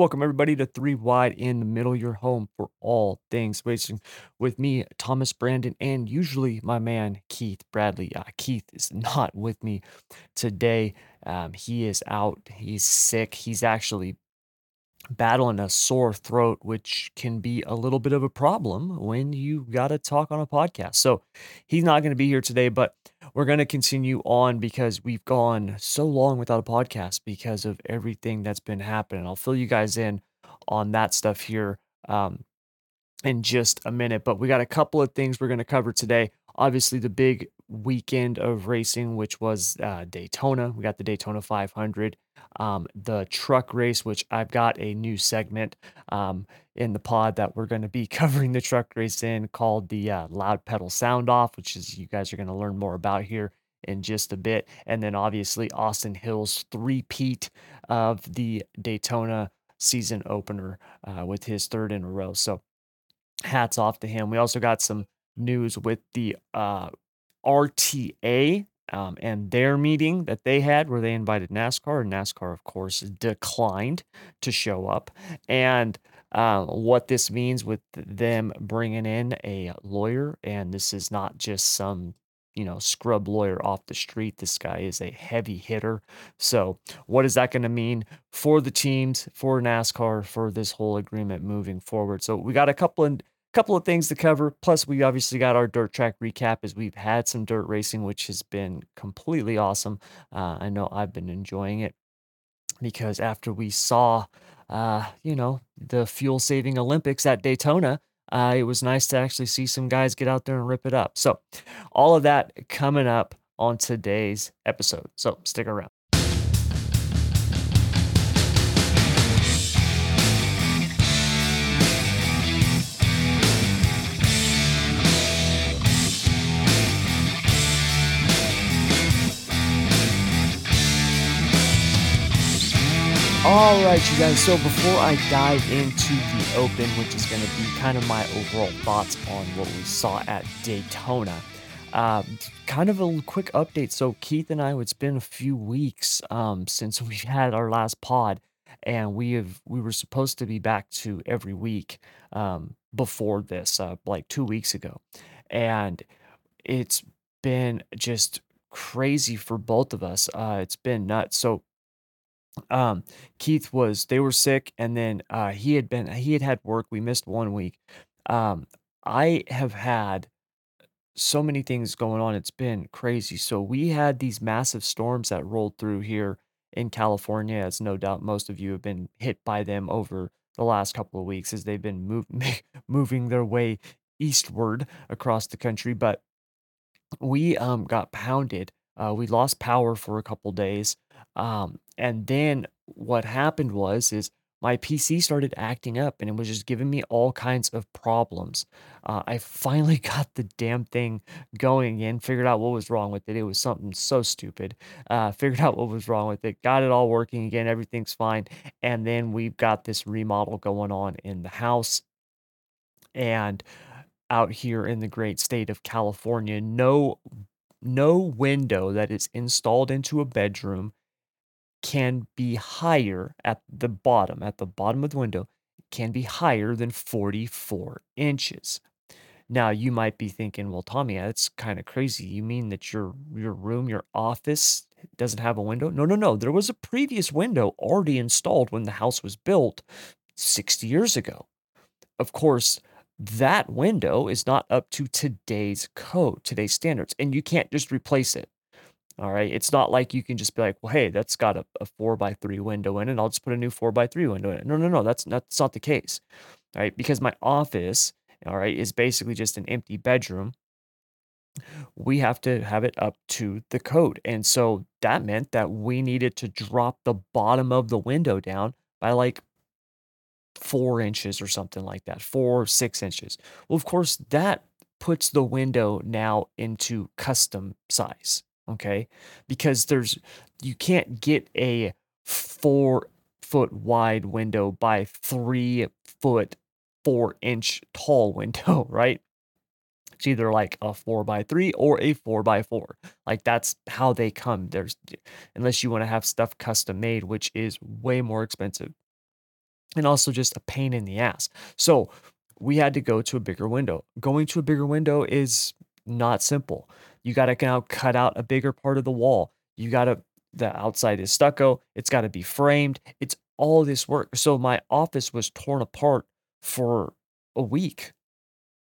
Welcome, everybody, to Three Wide in the Middle, your home for all things racing with me, Thomas Brandon, and usually my man, Keith Bradley. Uh, Keith is not with me today. Um, he is out, he's sick. He's actually battling a sore throat, which can be a little bit of a problem when you got to talk on a podcast. So he's not going to be here today, but we're going to continue on because we've gone so long without a podcast because of everything that's been happening. I'll fill you guys in on that stuff here um, in just a minute, but we got a couple of things we're going to cover today. Obviously, the big weekend of racing, which was uh, Daytona. We got the Daytona 500, um, the truck race, which I've got a new segment um, in the pod that we're going to be covering the truck race in called the uh, Loud Pedal Sound Off, which is you guys are going to learn more about here in just a bit. And then obviously Austin Hill's three-peat of the Daytona season opener uh, with his third in a row. So hats off to him. We also got some news with the uh, RTA um, and their meeting that they had where they invited NASCAR, and NASCAR, of course, declined to show up. And uh, what this means with them bringing in a lawyer, and this is not just some you know scrub lawyer off the street. This guy is a heavy hitter. So, what is that going to mean for the teams, for NASCAR, for this whole agreement moving forward? So, we got a couple of couple of things to cover. Plus, we obviously got our dirt track recap as we've had some dirt racing, which has been completely awesome. Uh, I know I've been enjoying it because after we saw, uh, you know, the fuel saving Olympics at Daytona, uh, it was nice to actually see some guys get out there and rip it up. So, all of that coming up on today's episode. So, stick around. All right, you guys. So before I dive into the Open, which is going to be kind of my overall thoughts on what we saw at Daytona, um, kind of a quick update. So Keith and I, it's been a few weeks um, since we had our last pod, and we have we were supposed to be back to every week um, before this, uh, like two weeks ago, and it's been just crazy for both of us. Uh, it's been nuts. So um, Keith was they were sick, and then, uh, he had been he had had work, we missed 1 week. Um, I have had so many things going on, it's been crazy. So we had these massive storms that rolled through here in California, as no doubt most of you have been hit by them over the last couple of weeks as they've been move moving their way eastward across the country, but we, um, got pounded. Uh, we lost power for a couple days. Um, and then what happened was is my PC started acting up and it was just giving me all kinds of problems. Uh, I finally got the damn thing going again, figured out what was wrong with it. It was something so stupid. Uh, figured out what was wrong with it, got it all working again, everything's fine. And then we've got this remodel going on in the house. And out here in the great state of California, no no window that is installed into a bedroom can be higher at the bottom, at the bottom of the window, can be higher than 44 inches. Now you might be thinking, well, Tommy, that's kind of crazy. You mean that your your room, your office doesn't have a window? No, no, no. There was a previous window already installed when the house was built 60 years ago. Of course, that window is not up to today's code, today's standards, and you can't just replace it. All right. It's not like you can just be like, well, hey, that's got a, a four by three window in it. I'll just put a new four by three window in it. No, no, no. That's not, that's not the case. All right. Because my office, all right, is basically just an empty bedroom. We have to have it up to the code. And so that meant that we needed to drop the bottom of the window down by like four inches or something like that, four, or six inches. Well, of course, that puts the window now into custom size okay? Because there's you can't get a four foot wide window by three foot four inch tall window, right? It's either like a four by three or a four by four. Like that's how they come. There's unless you want to have stuff custom made, which is way more expensive. and also just a pain in the ass. So we had to go to a bigger window. Going to a bigger window is not simple. You got to now cut out a bigger part of the wall. You got to, the outside is stucco. It's got to be framed. It's all this work. So my office was torn apart for a week,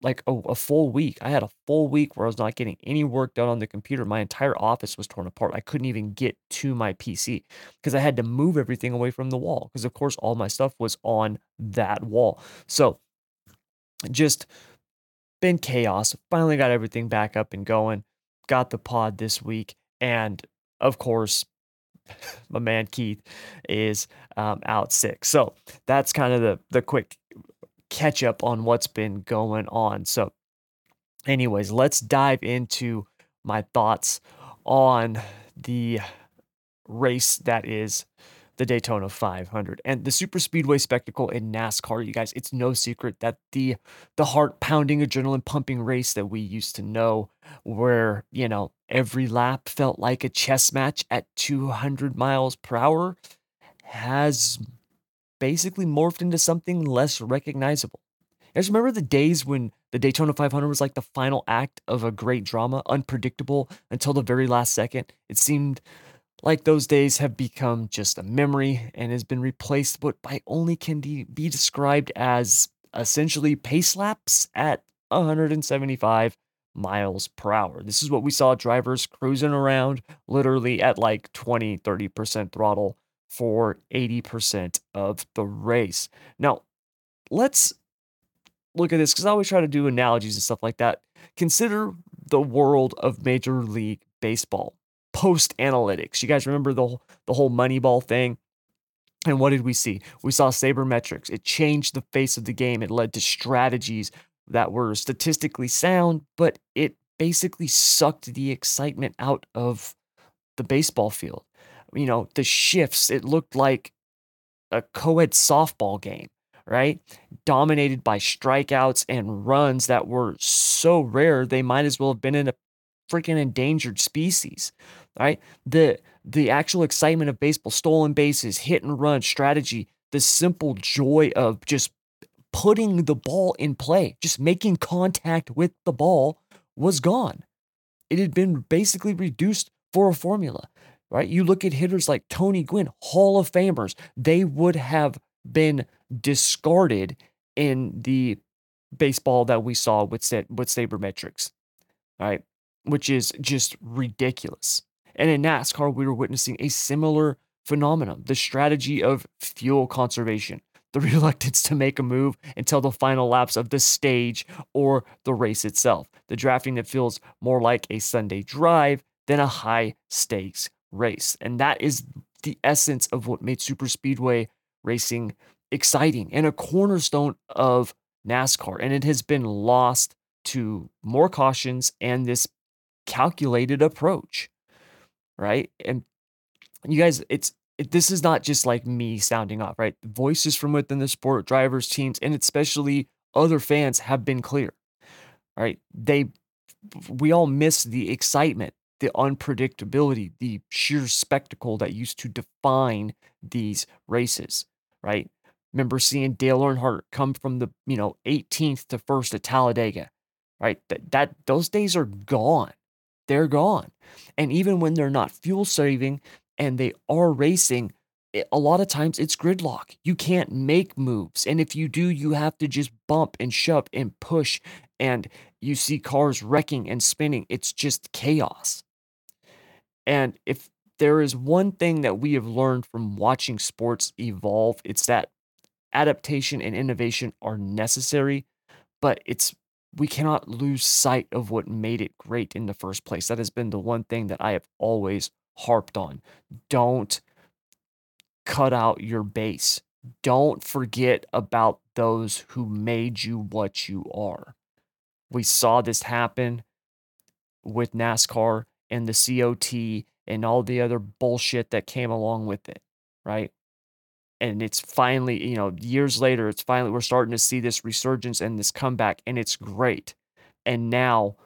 like a, a full week. I had a full week where I was not getting any work done on the computer. My entire office was torn apart. I couldn't even get to my PC because I had to move everything away from the wall. Because, of course, all my stuff was on that wall. So just been chaos. Finally got everything back up and going. Got the pod this week. And of course, my man Keith is um, out sick. So that's kind of the the quick catch up on what's been going on. So, anyways, let's dive into my thoughts on the race that is the Daytona 500 and the super speedway spectacle in NASCAR. You guys, it's no secret that the the heart pounding, adrenaline pumping race that we used to know, where you know every lap felt like a chess match at 200 miles per hour, has basically morphed into something less recognizable. You guys remember the days when the Daytona 500 was like the final act of a great drama, unpredictable until the very last second? It seemed like those days have become just a memory and has been replaced what by only can be described as essentially pace laps at 175 miles per hour. This is what we saw drivers cruising around literally at like 20, 30% throttle for 80% of the race. Now, let's look at this because I always try to do analogies and stuff like that. Consider the world of Major League Baseball post analytics. You guys remember the the whole Moneyball thing? And what did we see? We saw sabermetrics. It changed the face of the game. It led to strategies that were statistically sound, but it basically sucked the excitement out of the baseball field. You know, the shifts, it looked like a co ed softball game, right? Dominated by strikeouts and runs that were so rare, they might as well have been in a freaking endangered species right? The the actual excitement of baseball, stolen bases, hit and run strategy, the simple joy of just putting the ball in play, just making contact with the ball was gone. It had been basically reduced for a formula, right? You look at hitters like Tony Gwynn, Hall of Famers, they would have been discarded in the baseball that we saw with with sabermetrics, right? Which is just ridiculous. And in NASCAR, we were witnessing a similar phenomenon the strategy of fuel conservation, the reluctance to make a move until the final laps of the stage or the race itself, the drafting that feels more like a Sunday drive than a high stakes race. And that is the essence of what made super speedway racing exciting and a cornerstone of NASCAR. And it has been lost to more cautions and this calculated approach right? And you guys, it's it, this is not just like me sounding off, right? Voices from within the sport, drivers, teams, and especially other fans have been clear, right? They, we all miss the excitement, the unpredictability, the sheer spectacle that used to define these races, right? Remember seeing Dale Earnhardt come from the you know 18th to first at Talladega, right? That that those days are gone they're gone. And even when they're not fuel saving and they are racing, a lot of times it's gridlock. You can't make moves. And if you do, you have to just bump and shove and push. And you see cars wrecking and spinning. It's just chaos. And if there is one thing that we have learned from watching sports evolve, it's that adaptation and innovation are necessary, but it's we cannot lose sight of what made it great in the first place. That has been the one thing that I have always harped on. Don't cut out your base. Don't forget about those who made you what you are. We saw this happen with NASCAR and the COT and all the other bullshit that came along with it, right? And it's finally you know years later it's finally we're starting to see this resurgence and this comeback and it's great and now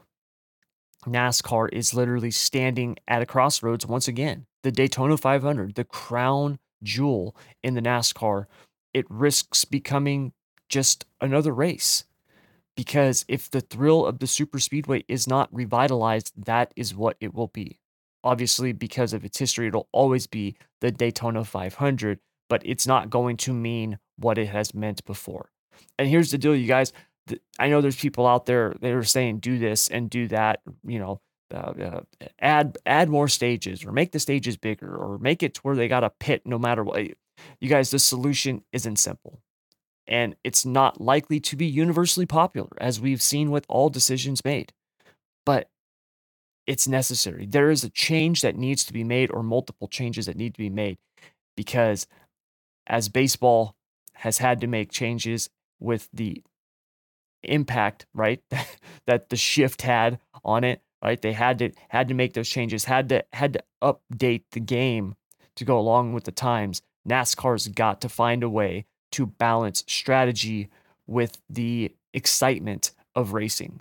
NASCAR is literally standing at a crossroads once again the Daytona 500 the crown jewel in the NASCAR it risks becoming just another race. Because if the thrill of the super speedway is not revitalized, that is what it will be. Obviously, because of its history, it'll always be the Daytona 500, but it's not going to mean what it has meant before. And here's the deal, you guys. I know there's people out there that are saying do this and do that, you know, uh, uh, add add more stages or make the stages bigger or make it to where they got a pit no matter what. You guys, the solution isn't simple. And it's not likely to be universally popular, as we've seen with all decisions made. But it's necessary. There is a change that needs to be made, or multiple changes that need to be made, because as baseball has had to make changes with the impact, right, that the shift had on it, right? They had to had to make those changes, had to had to update the game to go along with the times. NASCAR's got to find a way to balance strategy with the excitement of racing.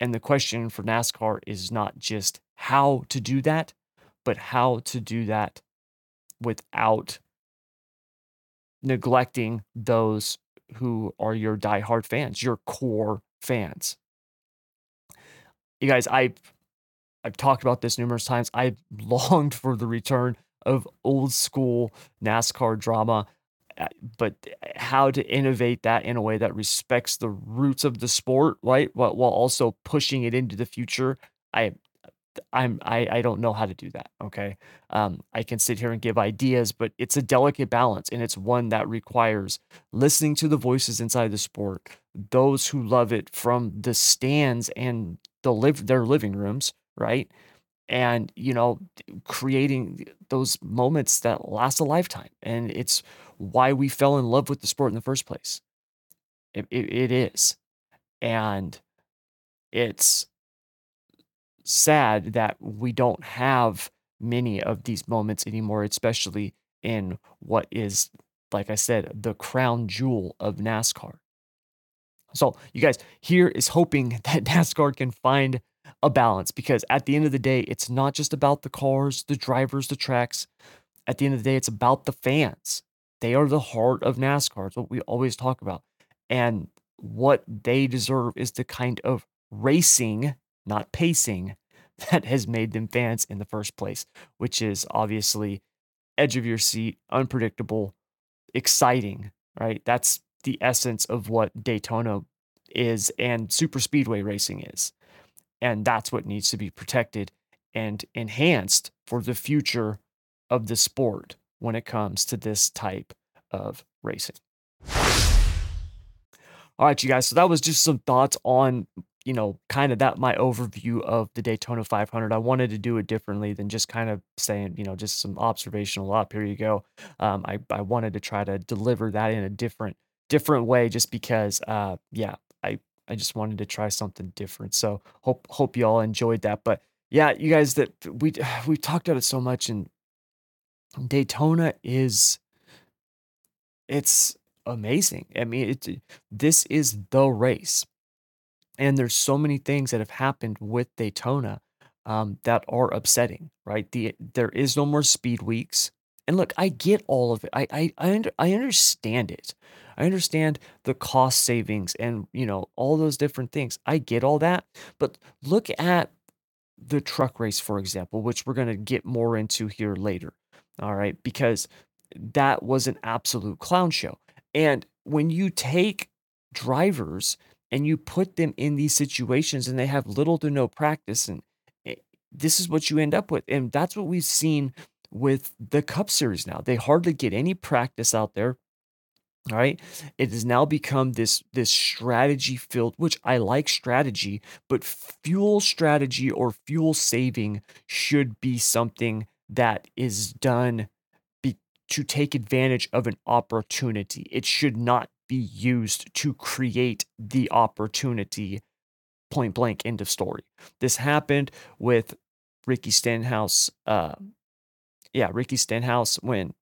And the question for NASCAR is not just how to do that, but how to do that without neglecting those who are your diehard fans, your core fans. You guys, I've I've talked about this numerous times. I've longed for the return of old school NASCAR drama, uh, but how to innovate that in a way that respects the roots of the sport, right? While, while also pushing it into the future. I I'm I, I don't know how to do that. Okay. Um, I can sit here and give ideas, but it's a delicate balance and it's one that requires listening to the voices inside the sport, those who love it from the stands and the live their living rooms, right? And you know, creating those moments that last a lifetime. And it's why we fell in love with the sport in the first place. it, it, it is. And it's sad that we don't have many of these moments anymore, especially in what is, like I said, the crown jewel of NASCAR. So, you guys, here is hoping that NASCAR can find a balance because at the end of the day, it's not just about the cars, the drivers, the tracks. At the end of the day, it's about the fans. They are the heart of NASCAR. It's what we always talk about. And what they deserve is the kind of racing not pacing, that has made them fans in the first place, which is obviously edge of your seat, unpredictable, exciting, right? That's the essence of what Daytona is and super speedway racing is. And that's what needs to be protected and enhanced for the future of the sport when it comes to this type of racing. All right, you guys. So that was just some thoughts on you know, kind of that my overview of the Daytona 500. I wanted to do it differently than just kind of saying, you know, just some observational up. Here you go. Um, I I wanted to try to deliver that in a different different way, just because, uh, yeah, I I just wanted to try something different. So hope hope you all enjoyed that. But yeah, you guys, that we we talked about it so much, and Daytona is it's amazing. I mean, it's this is the race and there's so many things that have happened with Daytona um, that are upsetting, right? The there is no more speed weeks. And look, I get all of it. I I I, under, I understand it. I understand the cost savings and you know all those different things. I get all that. But look at the truck race, for example, which we're going to get more into here later. All right, because that was an absolute clown show. And when you take drivers and you put them in these situations and they have little to no practice and eh, this is what you end up with and that's what we've seen with the cup series now. They hardly get any practice out there all right? It has now become this this strategy filled which i like strategy but fuel strategy or fuel saving should be something that is done be, to take advantage of an opportunity. It should not be used to create the opportunity point blank end of story this happened with ricky stenhouse uh yeah ricky stenhouse when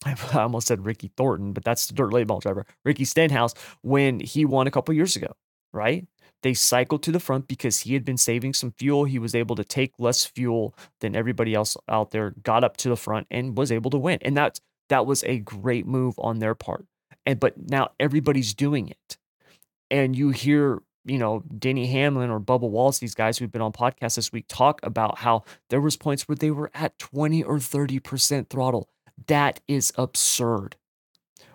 I almost said Ricky Thornton, but that's the dirt late model driver. Ricky Stenhouse when he won a couple years ago, right? They cycled to the front because he had been saving some fuel. He was able to take less fuel than everybody else out there, got up to the front and was able to win. And that's That was a great move on their part. And but now everybody's doing it. And you hear, you know, Denny Hamlin or Bubba Wallace, these guys who've been on podcasts this week, talk about how there was points where they were at 20 or 30% throttle. That is absurd.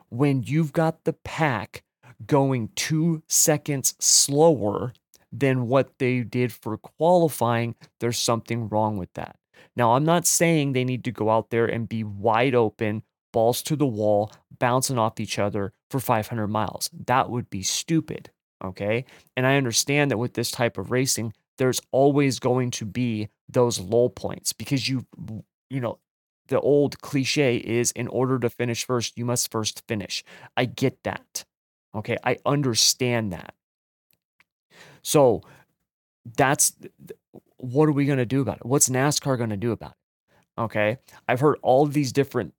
When you've got the pack going two seconds slower than what they did for qualifying, there's something wrong with that. Now, I'm not saying they need to go out there and be wide open, balls to the wall, bouncing off each other for 500 miles. That would be stupid. Okay. And I understand that with this type of racing, there's always going to be those lull points because you, you know, the old cliche is in order to finish first, you must first finish. I get that. Okay. I understand that. So that's what are we going to do about it? What's NASCAR going to do about it? Okay. I've heard all these different,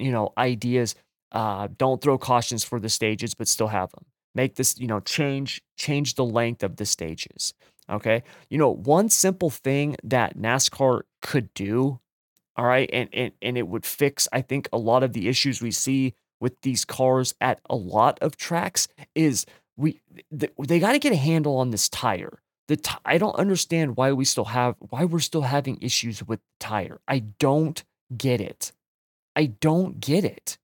you know, ideas. Uh, don't throw cautions for the stages, but still have them. Make this, you know, change change the length of the stages. Okay. You know, one simple thing that NASCAR could do, all right, and and, and it would fix, I think, a lot of the issues we see with these cars at a lot of tracks is we they got to get a handle on this tire. The t- I don't understand why we still have why we're still having issues with the tire. I don't get it. I don't get it.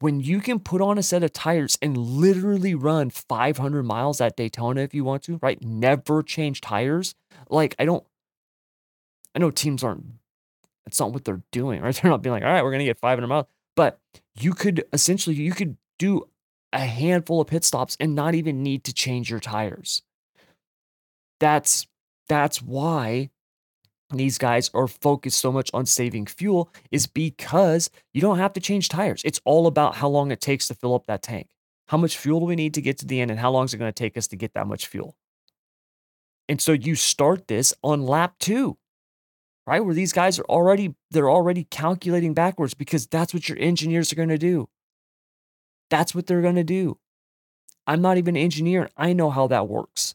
When you can put on a set of tires and literally run 500 miles at Daytona if you want to, right? Never change tires. Like I don't I know teams aren't it's not what they're doing, right? They're not being like, "All right, we're going to get 500 miles." But you could essentially you could do a handful of pit stops and not even need to change your tires. That's that's why these guys are focused so much on saving fuel is because you don't have to change tires. It's all about how long it takes to fill up that tank. How much fuel do we need to get to the end and how long is it going to take us to get that much fuel? And so you start this on lap 2. Right? Where these guys are already they're already calculating backwards because that's what your engineers are going to do. That's what they're going to do. I'm not even an engineer. I know how that works.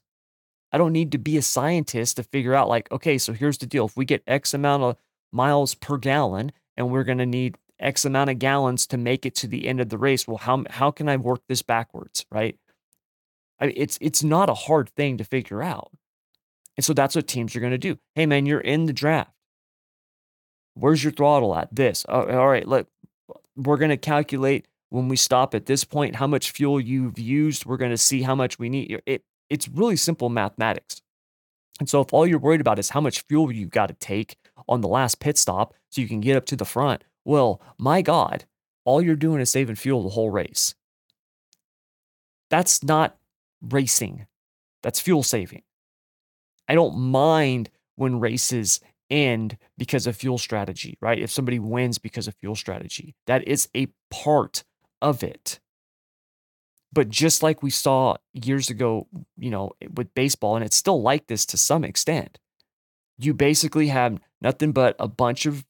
I don't need to be a scientist to figure out, like, okay, so here's the deal. If we get X amount of miles per gallon and we're going to need X amount of gallons to make it to the end of the race, well, how, how can I work this backwards? Right. I mean, it's, it's not a hard thing to figure out. And so that's what teams are going to do. Hey, man, you're in the draft. Where's your throttle at? This. Oh, all right. Look, we're going to calculate when we stop at this point, how much fuel you've used. We're going to see how much we need. It, it's really simple mathematics. And so, if all you're worried about is how much fuel you've got to take on the last pit stop so you can get up to the front, well, my God, all you're doing is saving fuel the whole race. That's not racing, that's fuel saving. I don't mind when races end because of fuel strategy, right? If somebody wins because of fuel strategy, that is a part of it. But just like we saw years ago, you know, with baseball, and it's still like this to some extent, you basically have nothing but a bunch of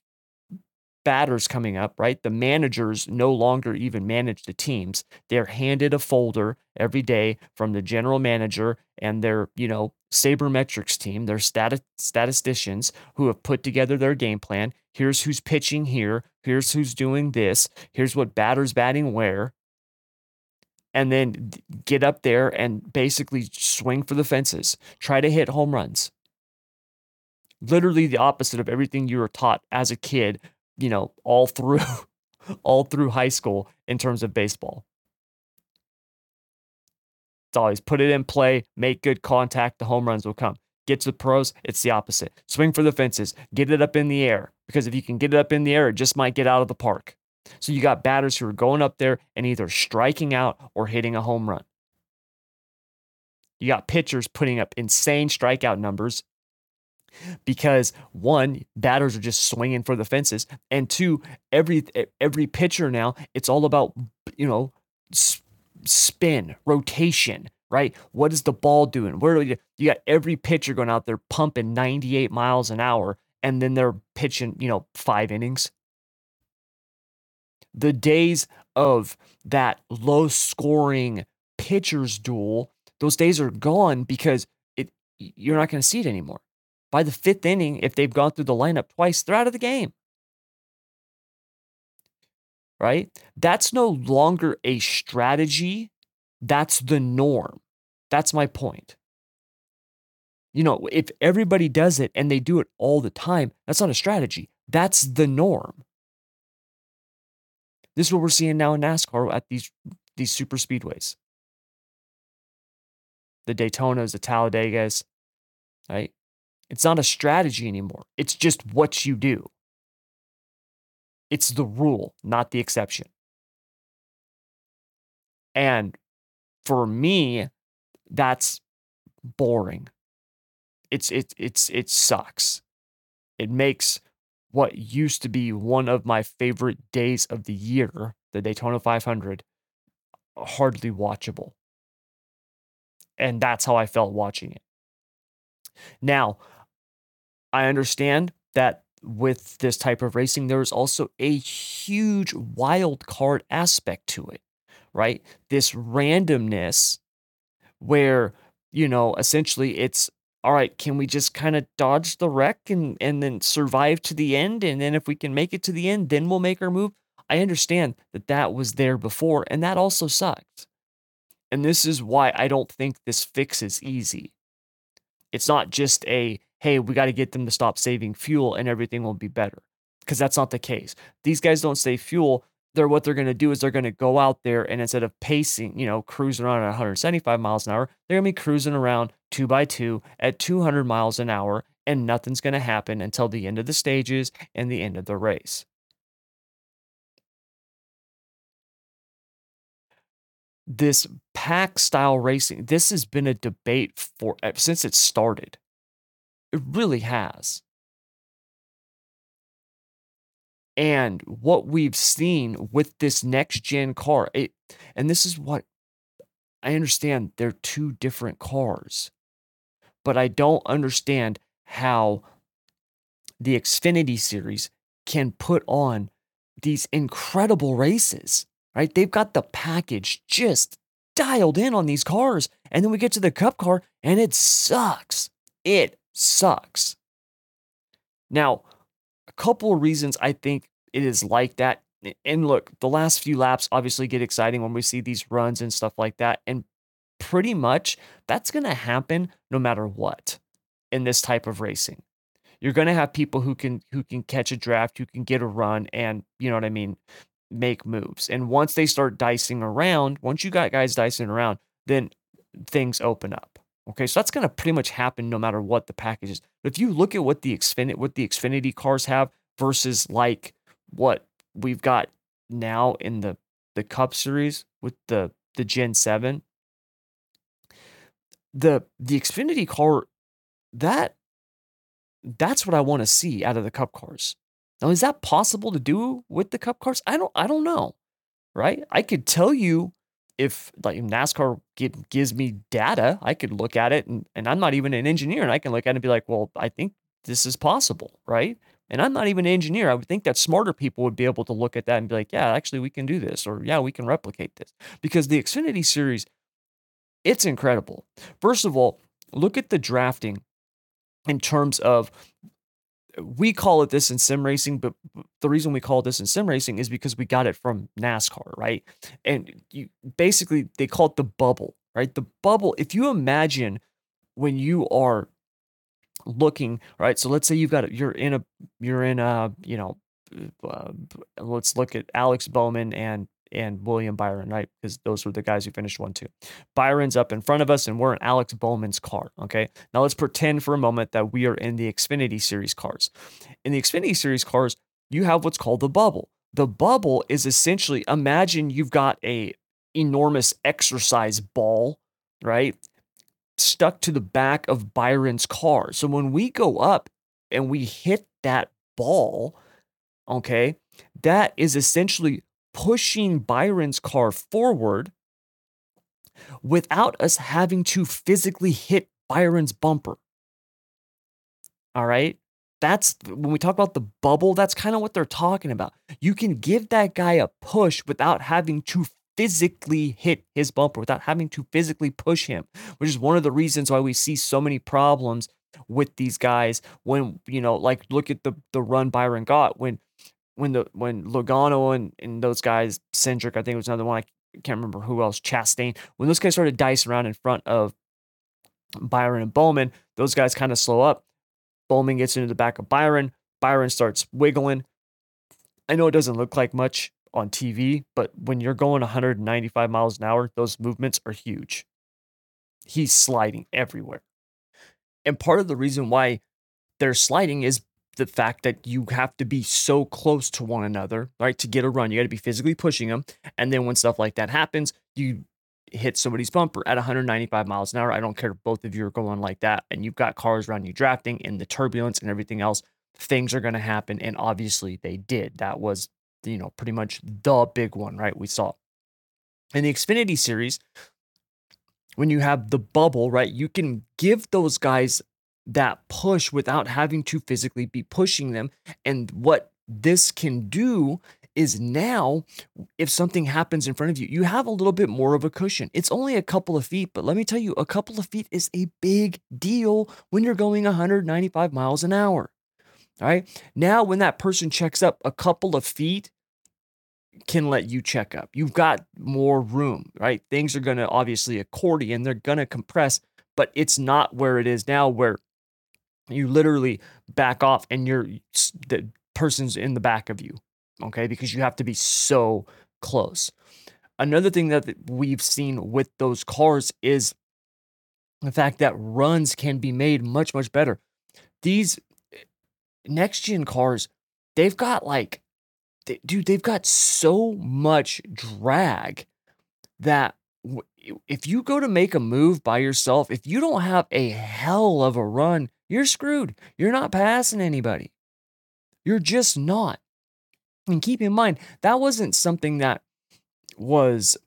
batters coming up, right? The managers no longer even manage the teams. They're handed a folder every day from the general manager and their, you know, sabermetrics team, their stat- statisticians who have put together their game plan. Here's who's pitching here. Here's who's doing this. Here's what batters batting where. And then get up there and basically swing for the fences. Try to hit home runs. Literally the opposite of everything you were taught as a kid, you know, all through all through high school in terms of baseball. It's always put it in play, make good contact, the home runs will come. Get to the pros, it's the opposite. Swing for the fences, get it up in the air. Because if you can get it up in the air, it just might get out of the park. So you got batters who are going up there and either striking out or hitting a home run. You got pitchers putting up insane strikeout numbers because one, batters are just swinging for the fences, and two, every every pitcher now it's all about you know spin, rotation, right? What is the ball doing? Where you, you got every pitcher going out there pumping 98 miles an hour, and then they're pitching, you know, five innings. The days of that low scoring pitchers duel, those days are gone because it you're not going to see it anymore. By the fifth inning, if they've gone through the lineup twice, they're out of the game. right? That's no longer a strategy. That's the norm. That's my point. You know, if everybody does it and they do it all the time, that's not a strategy. That's the norm. This is what we're seeing now in NASCAR at these these super speedways. The Daytonas, the Talladegas, right? It's not a strategy anymore. It's just what you do. It's the rule, not the exception. And for me, that's boring. It's it it's it sucks. It makes what used to be one of my favorite days of the year, the Daytona 500, hardly watchable. And that's how I felt watching it. Now, I understand that with this type of racing, there is also a huge wild card aspect to it, right? This randomness where, you know, essentially it's all right, can we just kind of dodge the wreck and and then survive to the end and then if we can make it to the end, then we'll make our move. I understand that that was there before and that also sucked. And this is why I don't think this fix is easy. It's not just a hey, we got to get them to stop saving fuel and everything will be better because that's not the case. These guys don't save fuel they're what they're going to do is they're going to go out there and instead of pacing, you know, cruising around at 175 miles an hour, they're going to be cruising around two by two at 200 miles an hour, and nothing's going to happen until the end of the stages and the end of the race. This pack style racing, this has been a debate for since it started. It really has. And what we've seen with this next gen car, it, and this is what I understand they're two different cars, but I don't understand how the Xfinity series can put on these incredible races, right? They've got the package just dialed in on these cars. And then we get to the cup car and it sucks. It sucks. Now, couple of reasons I think it is like that. And look, the last few laps obviously get exciting when we see these runs and stuff like that. And pretty much that's going to happen no matter what in this type of racing. You're going to have people who can who can catch a draft, who can get a run and, you know what I mean, make moves. And once they start dicing around, once you got guys dicing around, then things open up. Okay, so that's going to pretty much happen no matter what the package is. But if you look at what the Xfinity what the Xfinity cars have versus like what we've got now in the the Cup Series with the the Gen Seven, the the Xfinity car that that's what I want to see out of the Cup cars. Now, is that possible to do with the Cup cars? I don't I don't know, right? I could tell you if like NASCAR gives me data, I could look at it and, and I'm not even an engineer and I can look at it and be like, well, I think this is possible, right? And I'm not even an engineer. I would think that smarter people would be able to look at that and be like, yeah, actually, we can do this, or yeah, we can replicate this. Because the Xfinity series, it's incredible. First of all, look at the drafting in terms of we call it this in sim racing, but the reason we call it this in sim racing is because we got it from NASCAR, right? And you basically they call it the bubble, right? The bubble, if you imagine when you are looking right so let's say you've got you're in a you're in a you know uh, let's look at alex bowman and and william byron right? Because those were the guys who finished one two. Byron's up in front of us and we're in alex bowman's car okay? Now let's pretend for a moment that we are in the xfinity series cars. In the xfinity series cars you have what's called the bubble. The bubble is essentially imagine you've got a enormous exercise ball right stuck to the back of Byron's car. So when we go up and we hit that ball, okay, that is essentially pushing Byron's car forward without us having to physically hit Byron's bumper. All right. That's when we talk about the bubble, that's kind of what they're talking about. You can give that guy a push without having to physically hit his bumper without having to physically push him, which is one of the reasons why we see so many problems with these guys when, you know, like look at the the run Byron got when when the when Logano and, and those guys, Cindric, I think it was another one, I can't remember who else, Chastain, when those guys started dice around in front of Byron and Bowman, those guys kind of slow up. Bowman gets into the back of Byron. Byron starts wiggling. I know it doesn't look like much on TV, but when you're going 195 miles an hour, those movements are huge. He's sliding everywhere. And part of the reason why they're sliding is the fact that you have to be so close to one another, right? To get a run, you got to be physically pushing them. And then when stuff like that happens, you hit somebody's bumper at 195 miles an hour. I don't care if both of you are going like that and you've got cars around you drafting in the turbulence and everything else. Things are going to happen. And obviously they did. That was, you know, pretty much the big one, right? We saw. In the Xfinity series, when you have the bubble, right, you can give those guys that push without having to physically be pushing them. And what this can do is now if something happens in front of you, you have a little bit more of a cushion. It's only a couple of feet, but let me tell you, a couple of feet is a big deal when you're going 195 miles an hour. All right. Now, when that person checks up, a couple of feet can let you check up. You've got more room, right? Things are going to obviously accordion, they're going to compress, but it's not where it is now, where you literally back off and you're the person's in the back of you okay? Because you have to be so close. Another thing that we've seen with those cars is the fact that runs can be made much, much better. These eh, next gen cars, they've got like, they, dude, they've got so much drag that if you go to make a move by yourself, if you don't have a hell of a run, you're screwed. You're not passing anybody. You're just not. And keep in mind, that wasn't something that was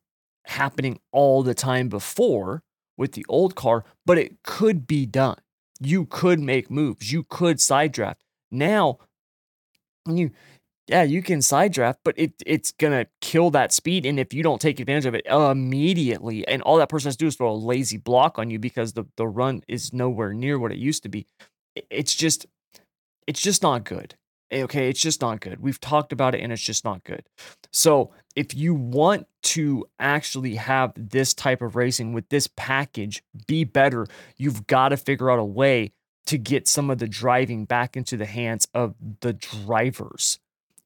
happening all the time before with the old car, but it could be done. You could make moves, you could side draft. Now, you yeah, you can side draft, but it it's gonna kill that speed. And if you don't take advantage of it immediately, and all that person has to do is throw a lazy block on you because the, the run is nowhere near what it used to be, it's just it's just not good. Eh, okay, it's just not good. We've talked about it and it's just not good. So, if you want to actually have this type of racing with this package be better, you've got to figure out a way to get some of the driving back into the hands of the drivers.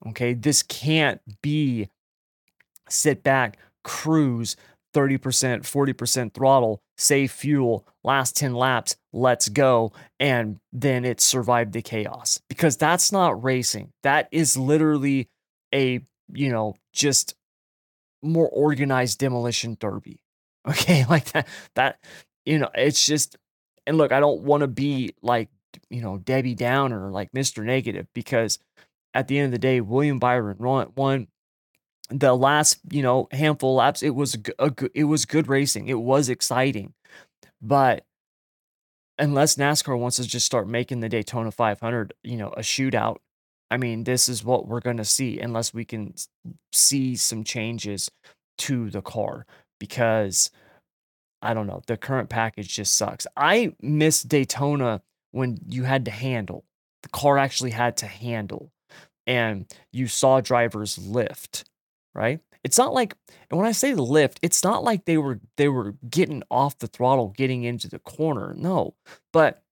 Okay, this can't be sit back, cruise, 30%, 40% throttle, save fuel, last 10 laps, let's go. And then it survived the chaos because that's not racing. That is literally a, you know, just more organized demolition derby. Okay. Like that, that, you know, it's just, and look, I don't want to be like, you know, Debbie Downer, like Mr. Negative, because at the end of the day, William Byron won, the last you know handful laps it was a, a, it was good racing it was exciting. But unless NASCAR wants to just start making the Daytona 500 you know a shootout I mean this is what we're going to see unless we can see some changes to the car because I don't know the current package just sucks. I miss Daytona when you had to handle the car actually had to handle and you saw drivers lift right? It's not like and when I say lift, it's not like they were they were getting off the throttle, getting into the corner. No. But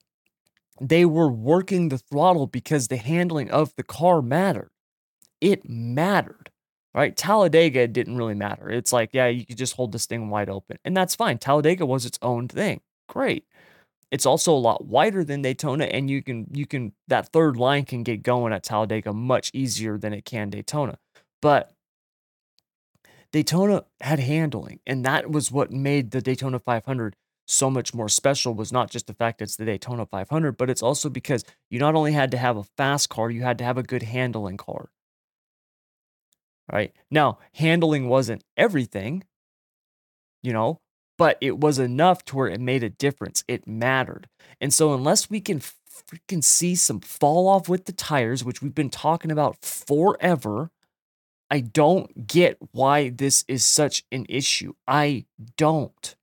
they were working the throttle because the handling of the car mattered. It mattered. Right? Talladega didn't really matter. It's like, yeah, you could just hold this thing wide open. And that's fine. Talladega was its own thing. Great. It's also a lot wider than Daytona, and you can you can that third line can get going at Talladega much easier than it can Daytona. But Daytona had handling, and that was what made the Daytona 500 so much more special was not just the fact it's the Daytona 500, but it's also because you not only had to have a fast car, you had to have a good handling car. Right? Now, handling wasn't everything, you know, but it was enough to where it made a difference. It mattered. And so unless we can freaking see some fall off with the tires, which we've been talking about forever, I don't get why this is such an issue. I don't.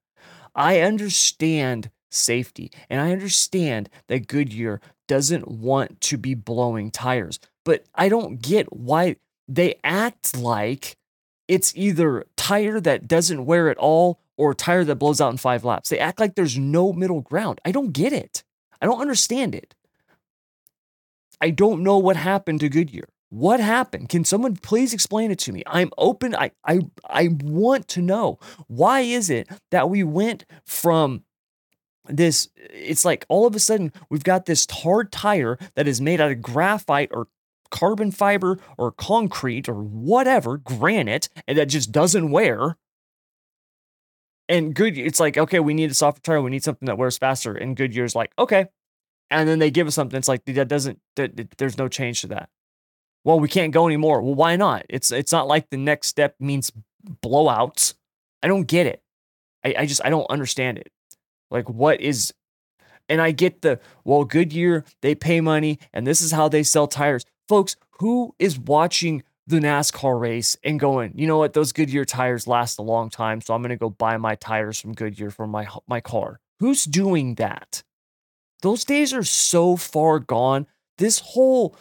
I understand safety. And I understand that Goodyear doesn't want to be blowing tires, but I don't get why they act like it's either tire that doesn't wear at all or a tire that blows out in five laps. They act like there's no middle ground. I don't get it. I don't understand it. I don't know what happened to Goodyear. What happened? Can someone please explain it to me? I'm open. I I I want to know. Why is it that we went from this it's like all of a sudden we've got this hard tire that is made out of graphite or carbon fiber or concrete or whatever, granite, and that just doesn't wear. And good, it's like, okay, we need a softer tire. We need something that wears faster. And Goodyear's like, okay. And then they give us something. It's like that doesn't. That, there's no change to that. Well, we can't go anymore. Well, why not? It's it's not like the next step means blowouts. I don't get it. I, I just I don't understand it. Like what is and I get the well, Goodyear, they pay money and this is how they sell tires. Folks, who is watching the NASCAR race and going, you know what, those Goodyear tires last a long time, so I'm gonna go buy my tires from Goodyear for my my car. Who's doing that? Those days are so far gone. This whole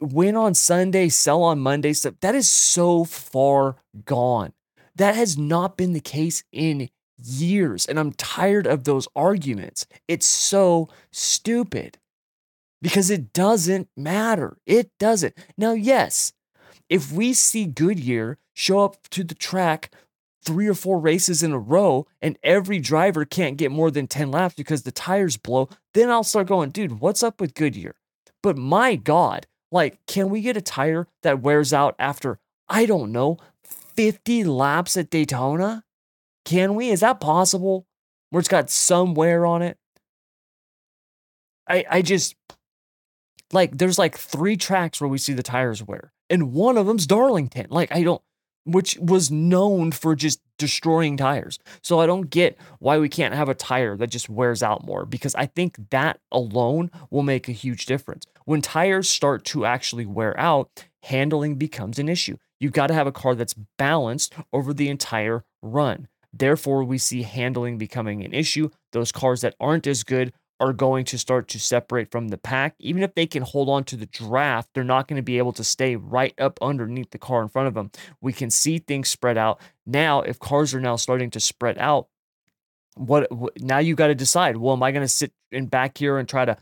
win on Sunday, sell on Monday stuff, that is so far gone. That has not been the case in years. And I'm tired of those arguments. It's so stupid because it doesn't matter. It doesn't. Now, yes, if we see Goodyear show up to the track three or four races in a row and every driver can't get more than 10 laps because the tires blow, then I'll start going, dude, what's up with Goodyear? But my God, like, can we get a tire that wears out after, I don't know, 50 laps at Daytona? Can we? Is that possible? Where it's got some wear on it? I I just like there's like three tracks where we see the tires wear, and one of them's Darlington. Like I don't which was known for just destroying tires. So I don't get why we can't have a tire that just wears out more because I think that alone will make a huge difference. When tires start to actually wear out, handling becomes an issue. You've got to have a car that's balanced over the entire run. Therefore, we see handling becoming an issue. Those cars that aren't as good are going to start to separate from the pack. Even if they can hold on to the draft, they're not going to be able to stay right up underneath the car in front of them. We can see things spread out. Now, if cars are now starting to spread out, what, now you got to decide, well, am I going to sit in back here and try to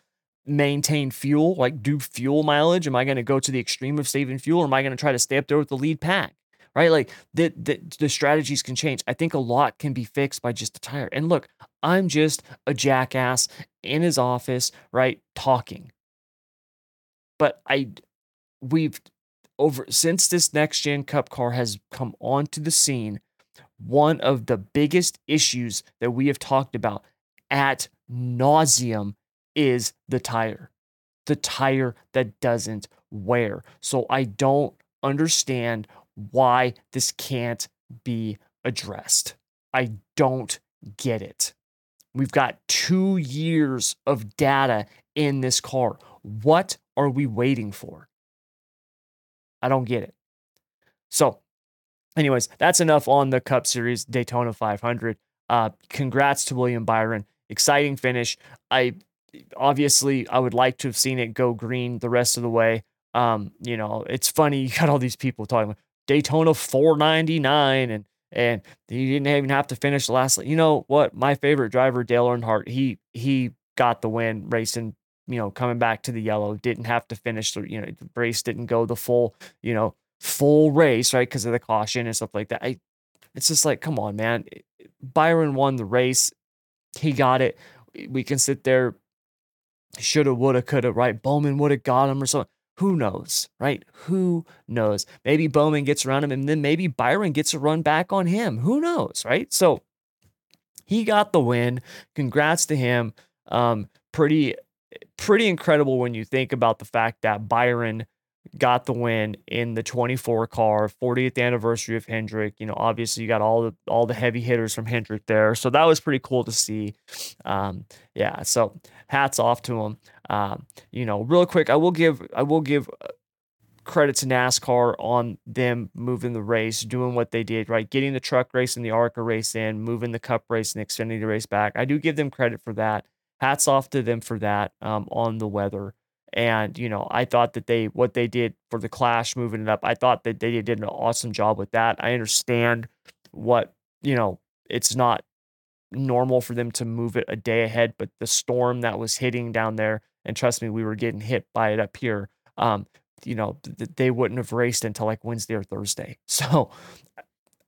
maintain fuel, like do fuel mileage? Am I going to go to the extreme of saving fuel or am I going to try to stay up there with the lead pack? right? Like the, the the strategies can change. I think a lot can be fixed by just a tire. And look, I'm just a jackass in his office, right, talking. But I we've over since this next gen cup car has come onto the scene, one of the biggest issues that we have talked about at nauseum is the tire. The tire that doesn't wear. So I don't understand why this can't be addressed. I don't get it. We've got two years of data in this car. What are we waiting for? I don't get it. So, anyways, that's enough on the Cup Series Daytona 500. Uh, congrats to William Byron. Exciting finish. I obviously I would like to have seen it go green the rest of the way. Um, you know, it's funny you got all these people talking Daytona 499 and and he didn't even have to finish the last. You know what? My favorite driver, Dale Earnhardt, he he got the win racing. You know, coming back to the yellow, didn't have to finish the. You know, the race didn't go the full. You know, full race right because of the caution and stuff like that. I, it's just like, come on, man. Byron won the race. He got it. We can sit there. Shoulda, woulda, coulda. Right? Bowman would have got him or something. Who knows, right? Who knows? Maybe Bowman gets around him and then maybe Byron gets a run back on him. Who knows, right? So he got the win. Congrats to him. Um, pretty, pretty incredible when you think about the fact that Byron got the win in the 24 car 40th anniversary of Hendrick you know obviously you got all the all the heavy hitters from Hendrick there so that was pretty cool to see um yeah so hats off to him um, you know, real quick, I will give I will give uh, credit to NASCAR on them moving the race, doing what they did, right? Getting the truck race and the ARCA race in, moving the cup race and extending the race back. I do give them credit for that. hats off to them for that um, on the weather. And you know, I thought that they what they did for the Clash moving it up. I thought that they did an awesome job with that. I understand what you know. It's not normal for them to move it a day ahead, but the storm that was hitting down there, and trust me, we were getting hit by it up here. Um, you know, th- they wouldn't have raced until like Wednesday or Thursday. So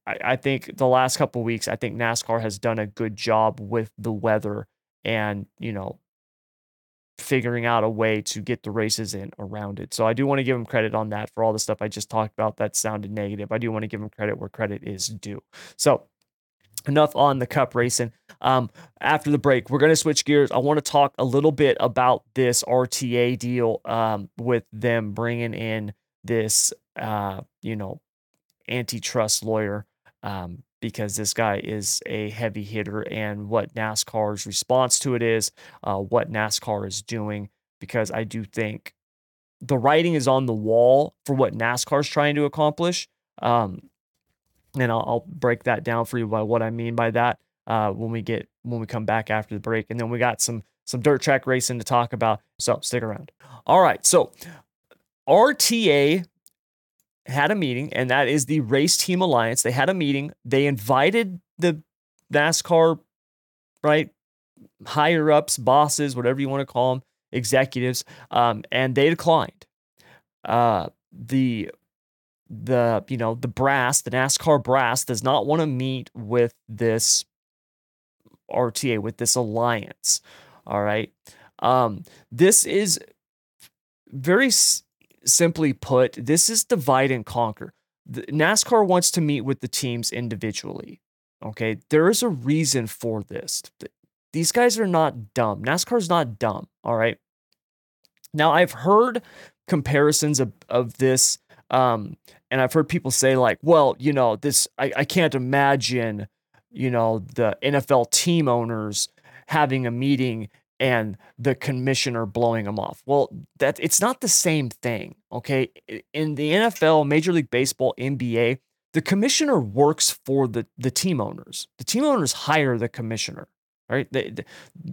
I, I think the last couple weeks, I think NASCAR has done a good job with the weather and, you know, figuring out a way to get the races in around it. So I do want to give them credit on that for all the stuff I just talked about that sounded negative. I do want to give them credit where credit is due. So enough on the cup racing. Um, after the break, we're going to switch gears. I want to talk a little bit about this RTA deal um, with them bringing in this, uh, you know, antitrust lawyer um, because this guy is a heavy hitter and what NASCAR's response to it is, uh, what NASCAR is doing. Because I do think the writing is on the wall for what NASCAR is trying to accomplish. Um, and I'll, I'll, break that down for you by what I mean by that uh, when we get when we come back after the break. And then we got some some dirt track racing to talk about. So stick around. All right, so RTA had a meeting, and that is the Race Team Alliance. They had a meeting. They invited the NASCAR, right, higher ups, bosses, whatever you want to call them, executives, um, and they declined. Uh, the the you know the brass, the NASCAR brass, does not want to meet with this RTA with this alliance. All right, um, this is very simply put, this is divide and conquer. The, NASCAR wants to meet with the teams individually. Okay, there is a reason for this. These guys are not dumb. NASCAR's not dumb. All right. Now I've heard comparisons of, of this, um, and I've heard people say like, "Well, you know, this I, I can't imagine, you know, the NFL team owners having a meeting and the commissioner blowing them off. Well, that it's not the same thing, okay? In the NFL, Major League Baseball, NBA, the commissioner works for the the team owners. The team owners hire the commissioner, right? They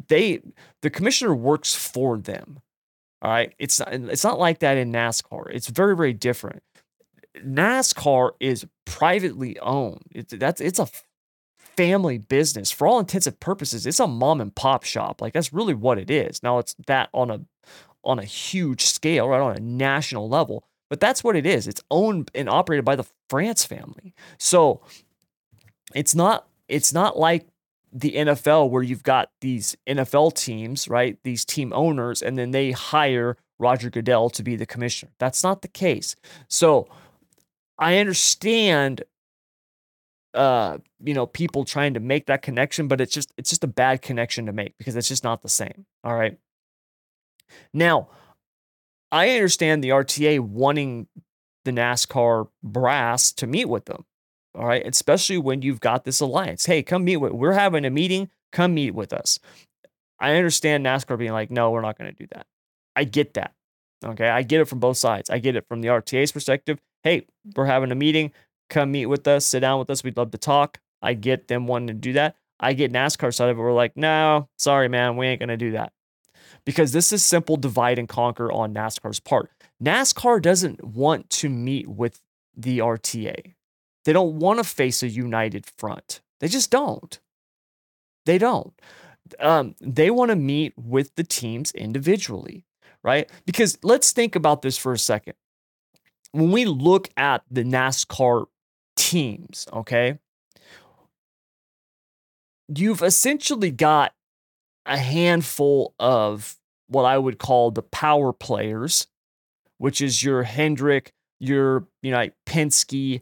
they the commissioner works for them. All right? It's not, it's not like that in NASCAR. It's very very different. NASCAR is privately owned. It's that's it's a family business. For all intents and purposes, it's a mom and pop shop. Like that's really what it is. Now it's that on a on a huge scale, right on a national level. But that's what it is. It's owned and operated by the France family. So it's not it's not like the NFL where you've got these NFL teams, right? These team owners, and then they hire Roger Goodell to be the commissioner. That's not the case. So I understand uh you know people trying to make that connection but it's just it's just a bad connection to make because it's just not the same all right now i understand the rta wanting the nascar brass to meet with them all right especially when you've got this alliance hey come meet with we're having a meeting come meet with us i understand nascar being like no we're not going to do that i get that okay i get it from both sides i get it from the rta's perspective hey we're having a meeting come meet with us, sit down with us. We'd love to talk. I get them wanting to do that. I get NASCAR side of it. We're like, no, sorry, man, we ain't gonna do that. Because this is simple divide and conquer on NASCAR's part. NASCAR doesn't want to meet with the RTA. They don't want to face a united front. They just don't. They don't. Um, they want to meet with the teams individually, right? Because let's think about this for a second. When we look at the NASCAR teams, okay? You've essentially got a handful of what I would call the power players, which is your Hendrick, your you know like Penske,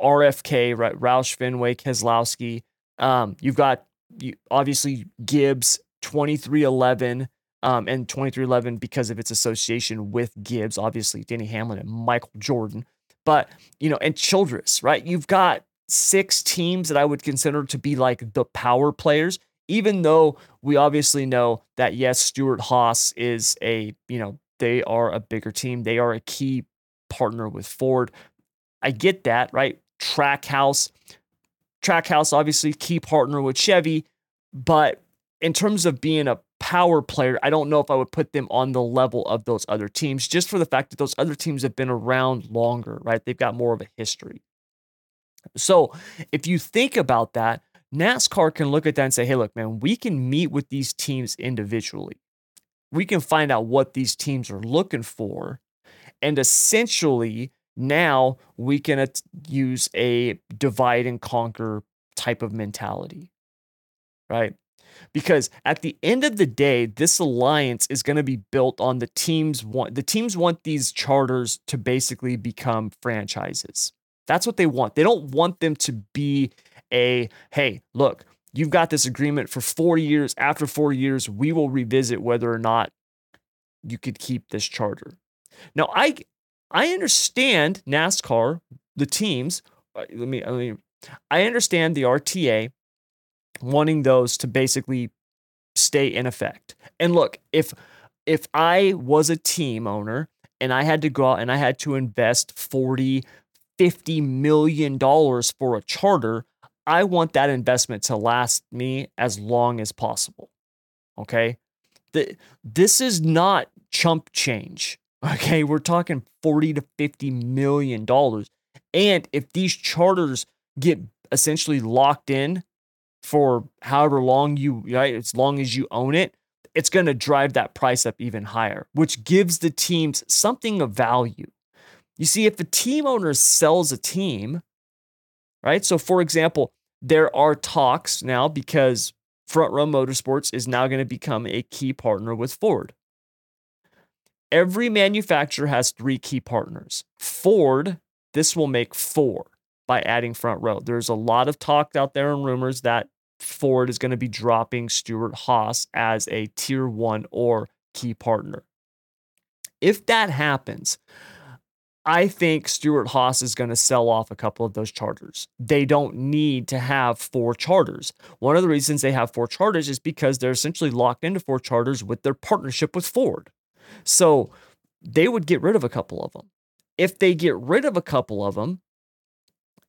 RFK, right? Roush Fenway, Keselowski. Um, you've got you, obviously Gibbs, 2311, um, and 2311 because of its association with Gibbs, obviously Denny Hamlin and Michael Jordan. But, you know, and Childress, right? You've got six teams that I would consider to be like the power players, even though we obviously know that, yes, Stewart-Haas is a, you know, they are a bigger team. They are a key partner with Ford. I get that, right? Trackhouse, Trackhouse, obviously, key partner with Chevy. But in terms of being a power player, I don't know if I would put them on the level of those other teams just for the fact that those other teams have been around longer, right? They've got more of a history. So if you think about that, NASCAR can look at that and say, hey, look, man, we can meet with these teams individually. We can find out what these teams are looking for. And essentially, now we can use a divide and conquer type of mentality, right? Because at the end of the day, this alliance is going to be built on the teams want the teams want these charters to basically become franchises. That's what they want. They don't want them to be a hey, look, you've got this agreement for 4 years. After 4 years, we will revisit whether or not you could keep this charter. Now, I I understand NASCAR, the teams, uh, let me let me I understand the RTA wanting those to basically stay in effect. And look, if if I was a team owner and I had to go out and I had to invest 40 50 million dollars for a charter, I want that investment to last me as long as possible. Okay? The, this is not chump change. Okay, we're talking 40 to 50 million dollars. And if these charters get essentially locked in for however long you right, as long as you own it, it's going to drive that price up even higher, which gives the teams something of value. You see, if a team owner sells a team, right? So, for example, there are talks now because Front Row Motorsports is now going to become a key partner with Ford. Every manufacturer has three key partners. Ford, this will make four by adding Front Row. There's a lot of talk out there and rumors that Ford is going to be dropping Stewart-Haas as a tier one or key partner. If that happens, I think Stewart-Haas is going to sell off a couple of those charters. They don't need to have four charters. One of the reasons they have four charters is because they're essentially locked into four charters with their partnership with Ford. So they would get rid of a couple of them. If they get rid of a couple of them,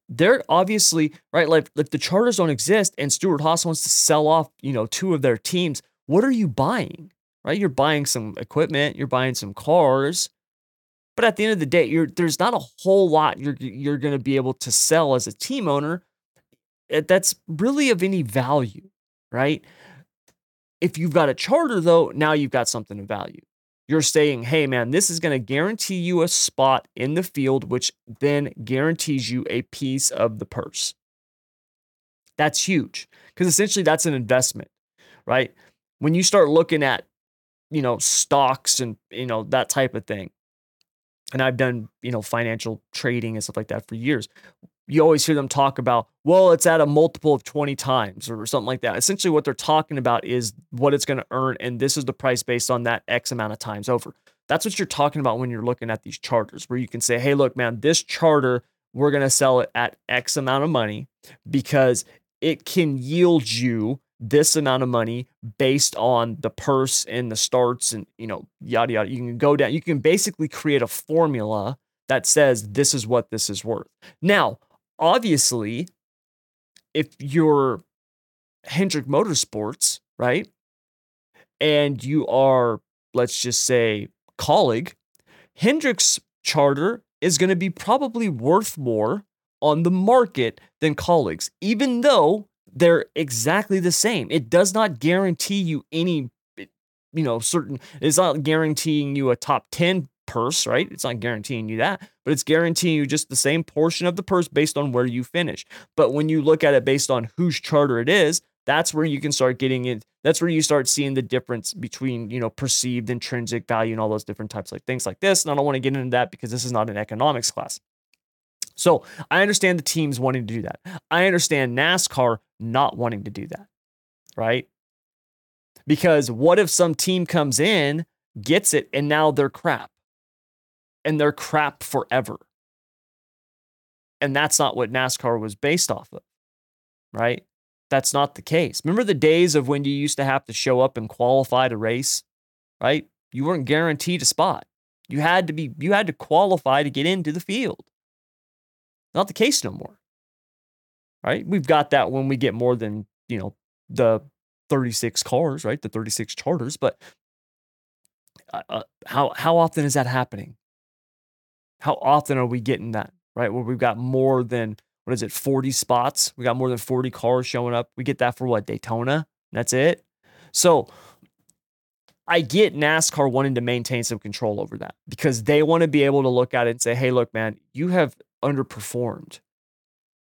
they're obviously right. Like if the charters don't exist and Stewart-Haas wants to sell off, you know, two of their teams, what are you buying? Right? You're buying some equipment, you're buying some cars. But at the end of the day, you're there's not a whole lot you're you're going to be able to sell as a team owner eh, that's really of any value, right? If you've got a charter though, now you've got something of value you're saying, hey, man, this is going to guarantee you a spot in the field, which then guarantees you a piece of the purse. That's huge because essentially that's an investment, right? When you start looking at, you know, stocks and, you know, that type of thing, and I've done, you know, financial trading and stuff like that for years you always hear them talk about, well, it's at a multiple of 20 times or something like that. Essentially, what they're talking about is what it's going to earn, and this is the price based on that X amount of times over. That's what you're talking about when you're looking at these charters, where you can say, hey, look, man, this charter, we're going to sell it at X amount of money because it can yield you this amount of money based on the purse and the starts and you know yada yada you can go down you can basically create a formula that says this is what this is worth now obviously, if you're Hendrick Motorsports, right, and you are, let's just say, Kaulig, Hendrick's charter is going to be probably worth more on the market than Kaulig's, even though they're exactly the same. It does not guarantee you any, you know, certain, it's not guaranteeing you a top 10 purse, right? It's not guaranteeing you that, but it's guaranteeing you just the same portion of the purse based on where you finish. But when you look at it based on whose charter it is, that's where you can start getting it. That's where you start seeing the difference between, you know, perceived intrinsic value and all those different types of things like this. And I don't want to get into that because this is not an economics class. So I understand the teams wanting to do that. I understand NASCAR not wanting to do that, right? Because what if some team comes in, gets it, and now they're crap? And they're crap forever. And that's not what NASCAR was based off of, right? That's not the case. Remember the days of when you used to have to show up and qualify to race, right? You weren't guaranteed a spot. You had to be you had to qualify to get into the field. Not the case no more. Right? We've got that when we get more than, you know, the 36 cars, right? The 36 charters, but uh, uh, how how often is that happening? How often are we getting that, right? Where we've got more than what is it, 40 spots? We got more than 40 cars showing up. We get that for what, Daytona? That's it. So I get NASCAR wanting to maintain some control over that because they want to be able to look at it and say, hey, look, man, you have underperformed.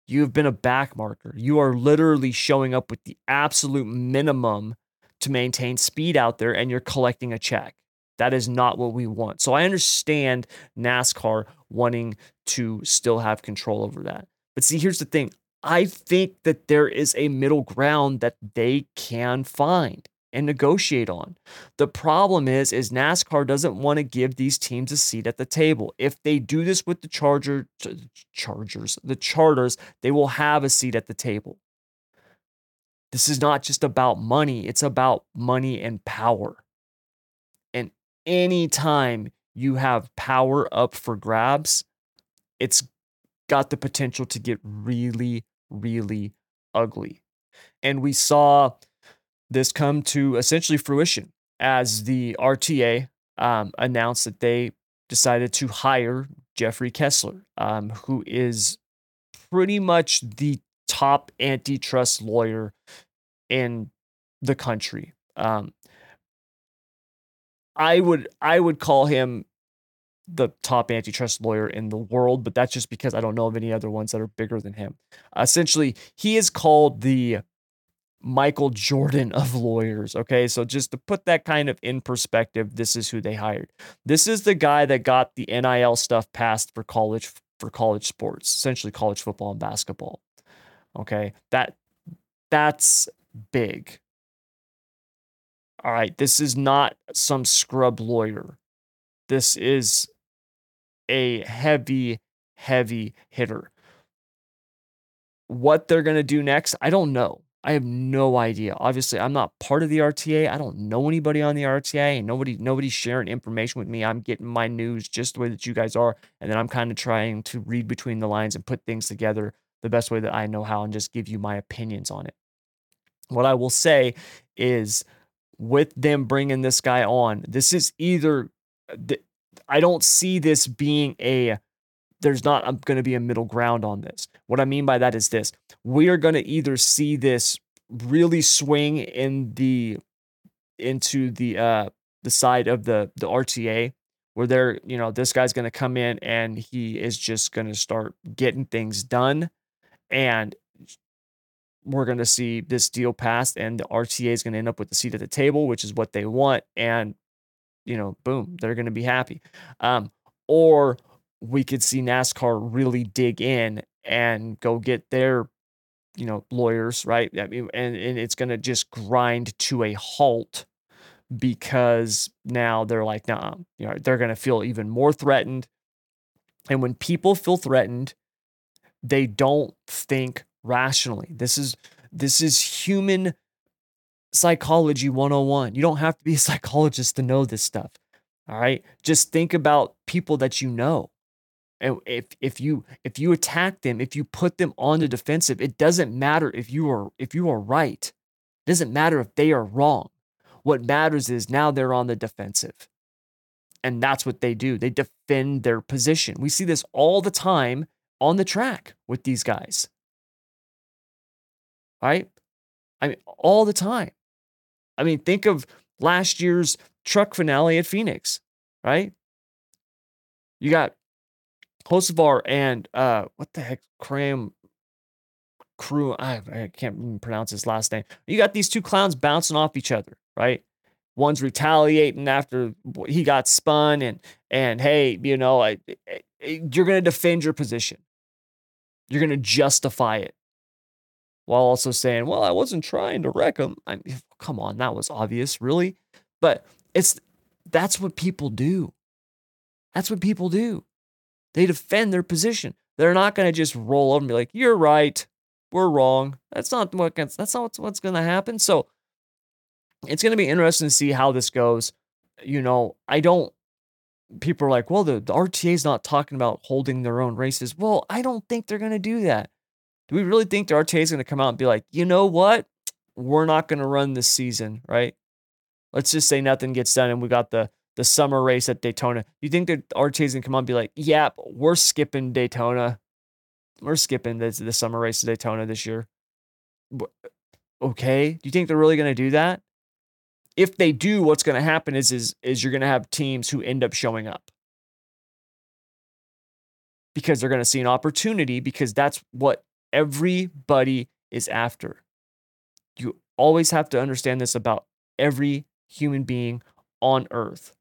You have been a back marker. You are literally showing up with the absolute minimum to maintain speed out there and you're collecting a check. That is not what we want. So I understand NASCAR wanting to still have control over that. But see, here's the thing I think that there is a middle ground that they can find and negotiate on. The problem is is NASCAR doesn't want to give these teams a seat at the table. If they do this with the Charger Chargers, the Charters, they will have a seat at the table. This is not just about money, it's about money and power. Anytime you have power up for grabs, it's got the potential to get really, really ugly. And we saw this come to essentially fruition as the RTA um, announced that they decided to hire Jeffrey Kessler, um, who is pretty much the top antitrust lawyer in the country. Um, I would I would call him the top antitrust lawyer in the world, but that's just because I don't know of any other ones that are bigger than him. essentially, he is called the Michael Jordan of lawyers. Okay. So just to put that kind of in perspective, this is who they hired. This is the guy that got the NIL stuff passed for college for college sports, essentially college football and basketball. Okay. That that's big. All right. This is not some scrub lawyer. This is a heavy, heavy hitter. What they're going to do next, I don't know. I have no idea. Obviously, I'm not part of the RTA. I don't know anybody on the RTA, and nobody nobody's sharing information with me. I'm getting my news just the way that you guys are, and then I'm kind of trying to read between the lines and put things together the best way that I know how and just give you my opinions on it. What I will say is with them bringing this guy on, this is either I don't see this being a there's not going to be a middle ground on this. What I mean by that is this we are going to either see this really swing in the into the uh the side of the the RTA where they're you know this guy's going to come in and he is just going to start getting things done and we're going to see this deal passed and the RTA is going to end up with the seat at the table which is what they want and you know boom they're going to be happy um or we could see NASCAR really dig in and go get their, you know, lawyers, right? I mean, and, and it's going to just grind to a halt because now they're like, nah, you know, they're going to feel even more threatened. And when people feel threatened, they don't think rationally. This is this is human psychology 101. You don't have to be a psychologist to know this stuff. All right? Just think about people that you know. And if if you if you attack them, if you put them on the defensive, it doesn't matter if you are if you are right. It doesn't matter if they are wrong. What matters is now they're on the defensive. And that's what they do. They defend their position. We see this all the time on the track with these guys. Right? I mean, all the time. I mean, think of last year's truck finale at Phoenix, right? You got Hocevar and uh, what the heck, Cram Crew. I, I can't even pronounce his last name. You got these two clowns bouncing off each other, right? One's retaliating after he got spun, and and hey, you know, I, I, you're gonna defend your position. You're gonna justify it, while also saying, "Well, I wasn't trying to wreck him." I mean, come on, that was obvious, really. But it's that's what people do. That's what people do. They defend their position. They're not going to just roll over and be like, "You're right, we're wrong." That's not what that's not what's, what's going to happen. So it's going to be interesting to see how this goes. You know, I don't. People are like, "Well, the, the RTA is not talking about holding their own races." Well, I don't think they're going to do that. Do we really think RTA is going to come out and be like, "You know what? we're not going to run this season, right? Let's just say nothing gets done and we got the the summer race at Daytona. Do you think that RTA is going to come on and be like, yeah, we're skipping Daytona. We're skipping the, the summer race at Daytona this year. Okay. Do you think they're really going to do that? If they do, what's going to happen is, is, is you're going to have teams who end up showing up because they're going to see an opportunity because that's what everybody is after. You always have to understand this about every human being on earth.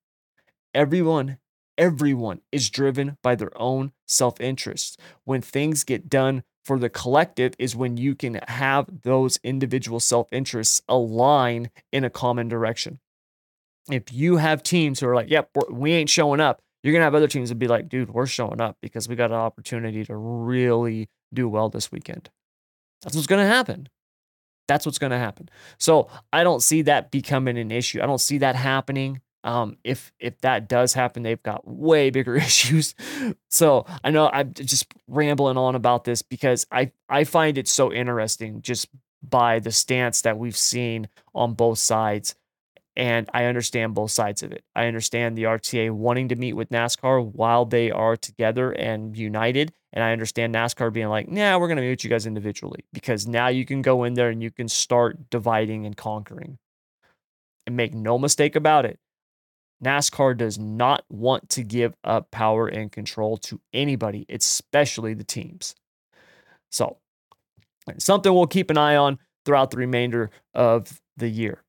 Everyone, everyone is driven by their own self interest. When things get done for the collective, is when you can have those individual self interests align in a common direction. If you have teams who are like, yep, we ain't showing up, you're going to have other teams that be like, dude, we're showing up because we got an opportunity to really do well this weekend. That's what's going to happen. That's what's going to happen. So I don't see that becoming an issue. I don't see that happening. Um, if if that does happen, they've got way bigger issues. So I know I'm just rambling on about this because I I find it so interesting just by the stance that we've seen on both sides and I understand both sides of it. I understand the RTA wanting to meet with NASCAR while they are together and united. And I understand NASCAR being like, nah, we're going to meet you guys individually because now you can go in there and you can start dividing and conquering. And make no mistake about it, NASCAR does not want to give up power and control to anybody, especially the teams. So, something we'll keep an eye on throughout the remainder of the year.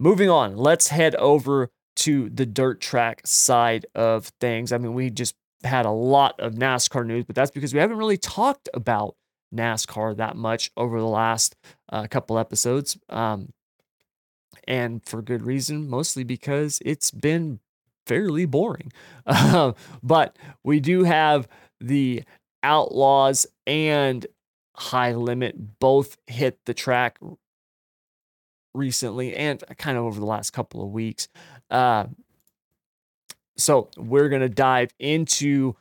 Moving on, let's head over to the dirt track side of things. I mean, we just had a lot of NASCAR news, but that's because we haven't really talked about NASCAR that much over the last uh, couple episodes. Um, and for good reason, mostly because it's been fairly boring. Uh, but we do have the Outlaws and High Limit both hit the track recently and kind of over the last couple of weeks. Uh, so we're going to dive into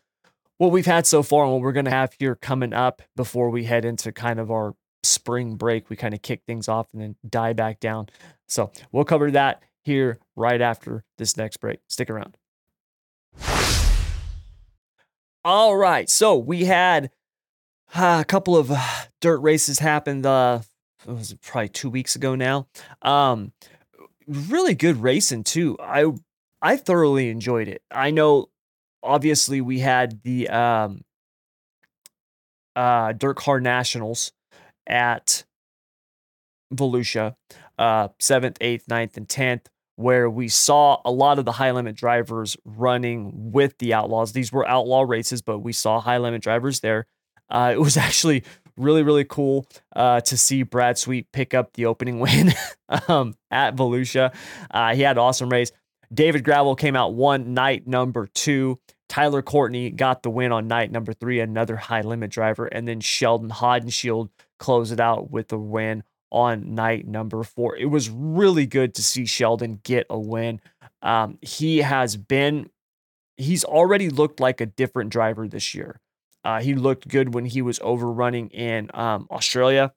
what we've had so far and what we're going to have here coming up before we head into kind of our spring break. We kind of kick things off and then die back down. So we'll cover that here right after this next break. Stick around. All right. So we had uh, a couple of uh, dirt races happen uh, it was probably two weeks ago now. Um, really good racing too. I I thoroughly enjoyed it. I know, obviously, we had the um, uh, Dirt Car Nationals at Volusia, uh, seventh, eighth, 9th, and tenth, where we saw a lot of the high limit drivers running with the Outlaws. These were outlaw races, but we saw high limit drivers there. Uh, it was actually really, really cool uh, to see Brad Sweet pick up the opening win um, at Volusia. Uh, he had an awesome race. David Gravel came out one night number two. Tyler Courtney got the win on night number three, another high limit driver. And then Sheldon Haudenschild closed it out with the win on night number four. It was really good to see Sheldon get a win. Um, he has been, he's already looked like a different driver this year. Uh, he looked good when he was overrunning in um, Australia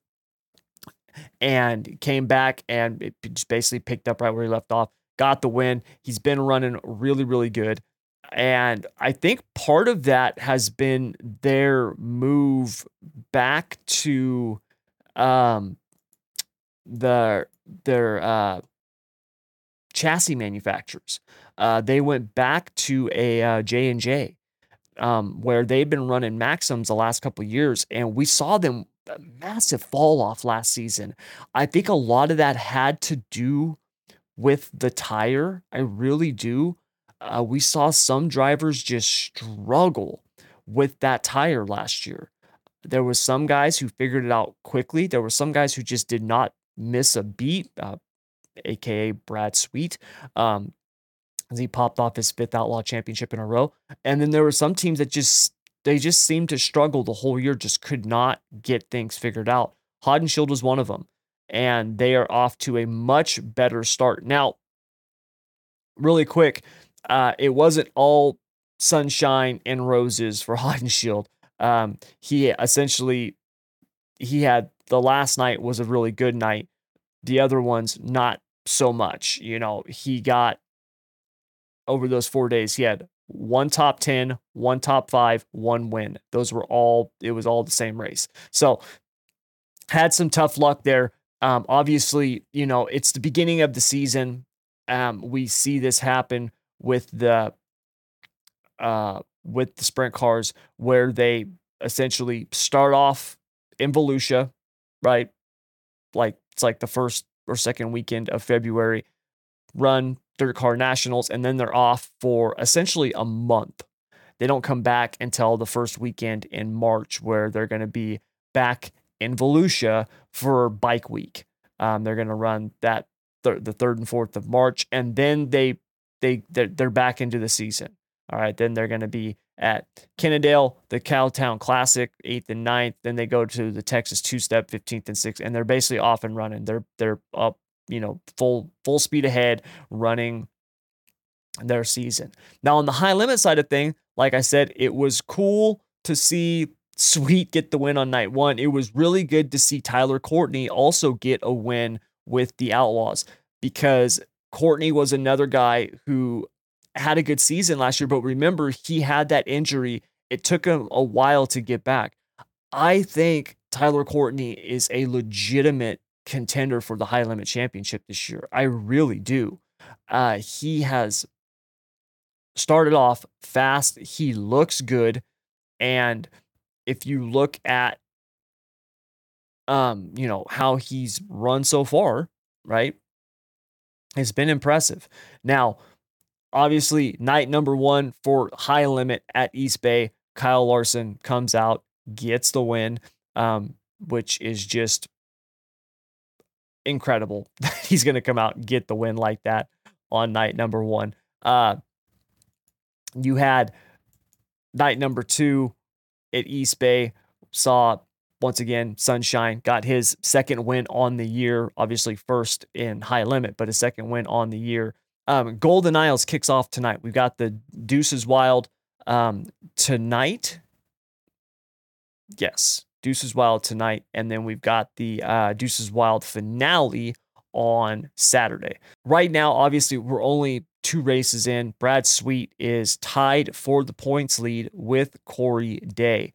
and came back and it just basically picked up right where he left off, got the win. He's been running really, really good. And I think part of that has been their move back to um, the their uh, chassis manufacturers. Uh, they went back to a uh, J and J um, where they've been running Maxims the last couple years, and we saw them massive fall off last season. I think a lot of that had to do with the tire. I really do. Uh, we saw some drivers just struggle with that tire last year. There was some guys who figured it out quickly. There were some guys who just did not miss a beat, uh, aka Brad Sweet. Um, as he popped off his fifth outlaw championship in a row. And then there were some teams that just they just seemed to struggle the whole year, just could not get things figured out. Haudenschild was one of them, and they are off to a much better start. Now, really quick, uh, it wasn't all sunshine and roses for Haudenschild. Um, he essentially he had the last night was a really good night. The other ones, not so much. You know, he got over those four days, he had one top 10, one top five, one win. Those were all, it was all the same race. So had some tough luck there. Um, obviously, you know, it's the beginning of the season. Um, we see this happen with the uh, with the sprint cars where they essentially start off in Volusia, right? Like it's like the first or second weekend of February, run dirt car nationals, and then they're off for essentially a month. They don't come back until the first weekend in March, where they're going to be back in Volusia for Bike Week. Um, they're going to run that th- the third and fourth of March, and then they they they're, they're back into the season. All right, then they're going to be at Kennedale, the Cowtown Classic, eighth and ninth. Then they go to the Texas Two Step, fifteenth and sixth, and they're basically off and running. They're they're up, you know, full full speed ahead, running their season. Now on the high limit side of thing, like I said, it was cool to see Sweet get the win on night one. It was really good to see Tyler Courtney also get a win with the Outlaws because Courtney was another guy who had a good season last year, but remember, he had that injury. It took him a while to get back. I think Tyler Courtney is a legitimate contender for the high limit championship this year. I really do. Uh, he has started off fast. He looks good. And if you look at um, you know, how he's run so far, right? It's been impressive. Now, obviously, night number one for high limit at East Bay, Kyle Larson comes out, gets the win, um, which is just incredible that he's going to come out and get the win like that on night number one. Uh, you had night number two at East Bay, saw once again Sunshine got his second win on the year, obviously first in high limit, but his second win on the year um, Golden Isles kicks off tonight. We've got the Deuces Wild um, tonight. Yes, Deuces Wild tonight. And then we've got the uh, Deuces Wild finale on Saturday. Right now, obviously, we're only two races in. Brad Sweet is tied for the points lead with Corey Day.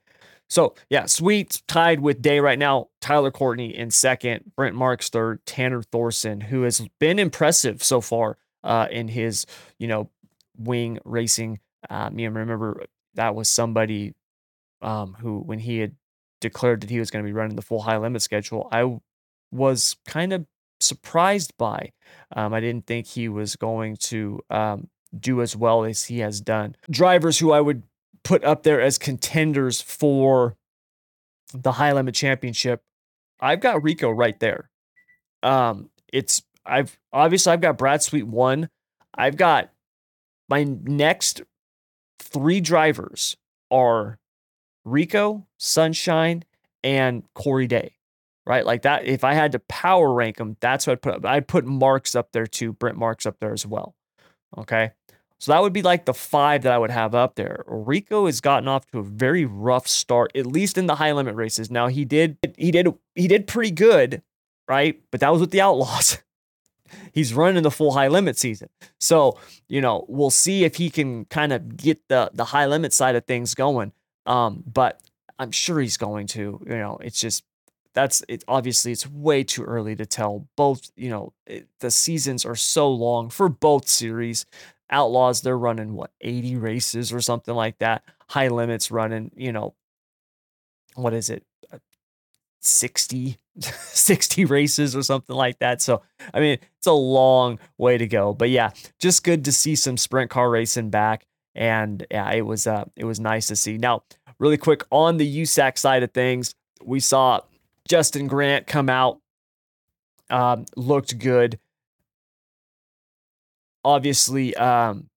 So, yeah, Sweet tied with Day right now. Tyler Courtney in second, Brent Marks third, Tanner Thorson, who has been impressive so far uh, in his, you know, wing racing. Um, you know, remember that was somebody um, who, when he had declared that he was going to be running the full high limit schedule, I was kind of surprised by. Um, I didn't think he was going to um, do as well as he has done. Drivers who I would put up there as contenders for the high limit championship, I've got Rico right there. Um, it's I've obviously I've got Brad Sweet one. I've got my next three drivers are Rico, Sunshine, and Corey Day. Right? Like that. If I had to power rank them, that's what I'd put up. I'd put Marks up there too, Brent Marks up there as well. Okay. So that would be like the five that I would have up there. Rico has gotten off to a very rough start, at least in the high limit races. Now he did he did he did pretty good, right? But that was with the Outlaws. he's running the full high limit season. So, you know, we'll see if he can kind of get the the high limit side of things going. Um, but I'm sure he's going to, you know, it's just that's it obviously it's way too early to tell. Both you know it, the seasons are so long for both series. Outlaws they're running what 80 races or something like that. High limits running you know what is it? 60 60 races or something like that. So, I mean, it's a long way to go. But yeah, just good to see some sprint car racing back and yeah, it was uh it was nice to see. Now, really quick on the USAC side of things, we saw Justin Grant come out um looked good. Obviously, um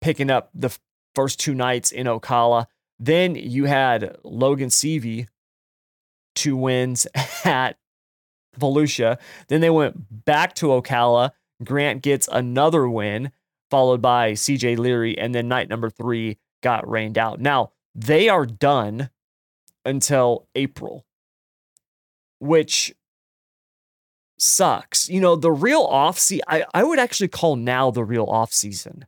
picking up the first two nights in Ocala. Then you had Logan Seavey two wins at Volusia. Then they went back to Ocala. Grant gets another win, followed by CJ Leary. And then night number three got rained out. Now, they are done until April. which sucks. You know, the real off season, I, I would actually call now the real off season.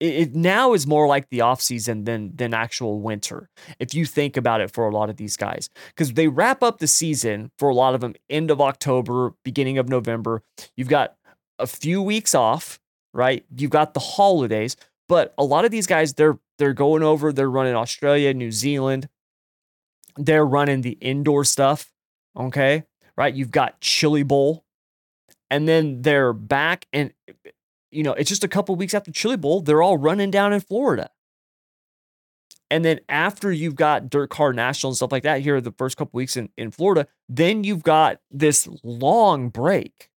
It, it now is more like the off season than than actual winter. If you think about it for a lot of these guys, because they wrap up the season for a lot of them end of October, beginning of November. You've got a few weeks off, right? You've got the holidays, but a lot of these guys they're they're going over, they're running Australia, New Zealand. They're running the indoor stuff, okay? right? You've got Chili Bowl, and then they're back, and you know it's just a couple weeks after Chili Bowl, they're all running down in Florida. And then after you've got Dirt Car National and stuff like that here, the first couple weeks in, in Florida, then you've got this long break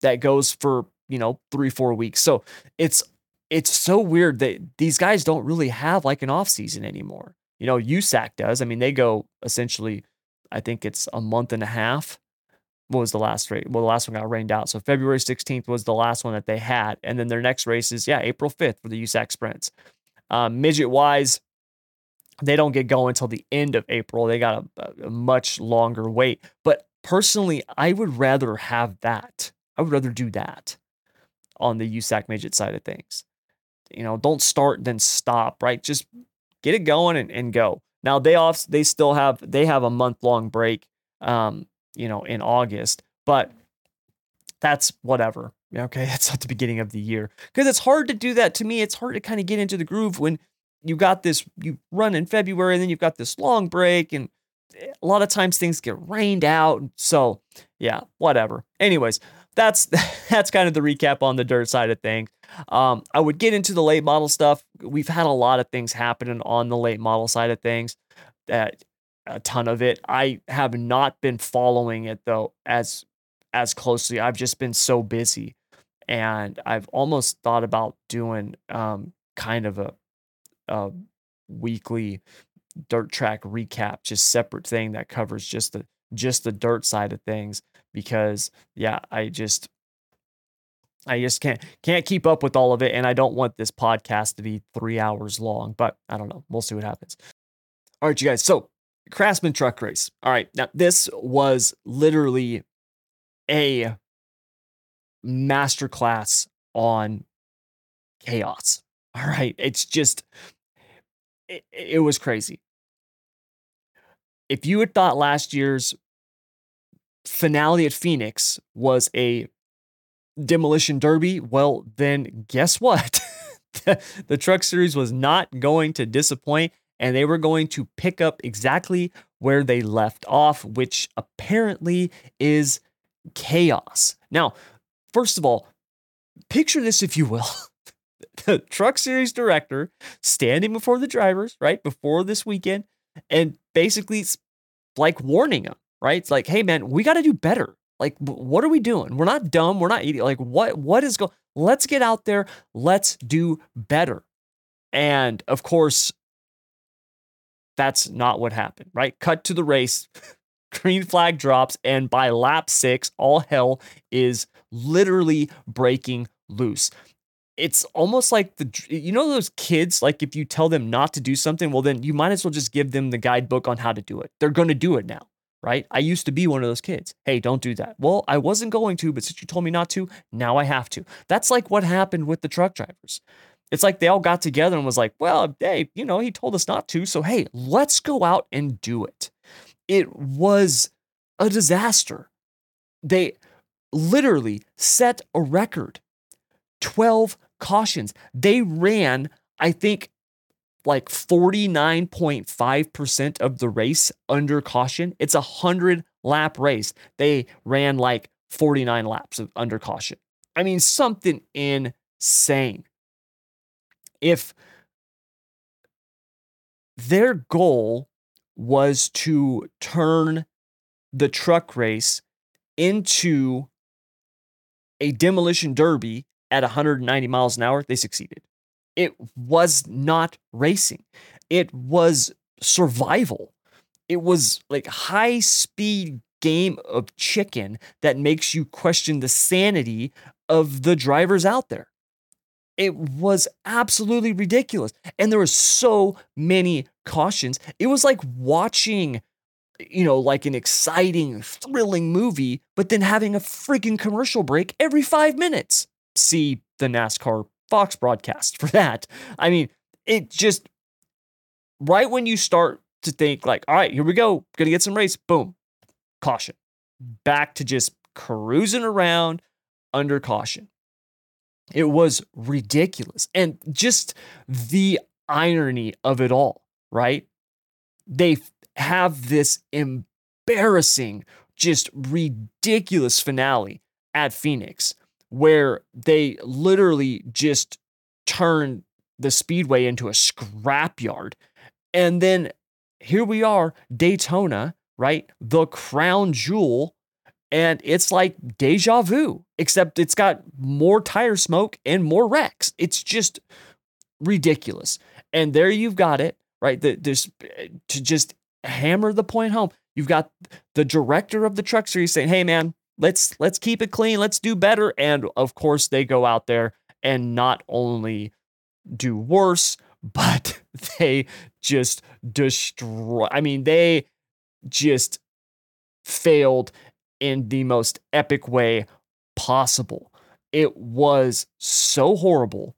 that goes for, you know, three, four weeks. So it's it's so weird that these guys don't really have like an off season anymore. You know, USAC does. I mean, they go essentially I think it's a month and a half. What was the last race? Well, the last one got rained out. So February 16th was the last one that they had. And then their next race is, yeah, April 5th for the USAC sprints. Um, midget wise, they don't get going until the end of April. They got a, a much longer wait. But personally, I would rather have that. I would rather do that on the USAC midget side of things. You know, don't start then stop, right? Just get it going and, and go. Now they off they still have they have a month long break, um, you know, in August, but that's whatever. Okay, that's at the beginning of the year because it's hard to do that. To me, it's hard to kind of get into the groove when you got this you run in February and then you've got this long break and a lot of times things get rained out. So yeah, whatever. Anyways, that's that's kind of the recap on the dirt side of things. Um, I would get into the late model stuff. We've had a lot of things happening on the late model side of things. That a ton of it. I have not been following it though as as closely. I've just been so busy, and I've almost thought about doing um, kind of a, a weekly dirt track recap, just separate thing that covers just the just the dirt side of things because yeah, I just I just can't can't keep up with all of it and I don't want this podcast to be 3 hours long, but I don't know. We'll see what happens. All right, you guys. So, Craftsman truck race. All right. Now, this was literally a masterclass on chaos. All right. It's just it, it was crazy. If you had thought last year's finale at Phoenix was a demolition derby, well, then guess what? the, truck series was not going to disappoint and they were going to pick up exactly where they left off, which apparently is chaos. Now, first of all, picture this, if you will. the truck series director standing before the drivers, right, before this weekend, and basically like warning them right? It's like, hey man, we got to do better. Like, what are we doing? We're not dumb. We're not eating. Like, what what is going? Let's get out there. Let's do better. And of course, that's not what happened, right? Cut to the race. Green flag drops, and by lap six, all hell is literally breaking loose. It's almost like the you know those kids like if you tell them not to do something, well then you might as well just give them the guidebook on how to do it. They're going to do it now right? I used to be one of those kids. Hey, don't do that. Well, I wasn't going to, but since you told me not to, now I have to. That's like what happened with the truck drivers. It's like they all got together and was like, well, hey, you know, he told us not to. So, hey, let's go out and do it. It was a disaster. They literally set a record 12 cautions. They ran, I think, like 49.5% of the race under caution. It's a 100 lap race. They ran like 49 laps of under caution. I mean, something insane. If their goal was to turn the truck race into a demolition derby at 190 miles an hour, they succeeded. It was not racing. It was survival. It was like high speed game of chicken that makes you question the sanity of the drivers out there. It was absolutely ridiculous. And there were so many cautions. It was like watching you know, like an exciting, thrilling movie, but then having a freaking commercial break every five minutes. See the NASCAR Fox broadcast for that. I mean, it just, right when you start to think, like, all right, here we go, gonna get some race, boom, caution. Back to just cruising around under caution. It was ridiculous. And just the irony of it all, right? They have this embarrassing, just ridiculous finale at Phoenix where they literally just turn the speedway into a scrapyard. And then here we are, Daytona, right? The crown jewel. And it's like deja vu, except it's got more tire smoke and more wrecks. It's just ridiculous. And there you've got it, right? The, to just hammer the point home. You've got the director of the truck series saying, "Hey, man, let's let's keep it clean. Let's do better." And of course, they go out there and not only do worse, but they just destroy. I mean, they just failed in the most epic way possible. It was so horrible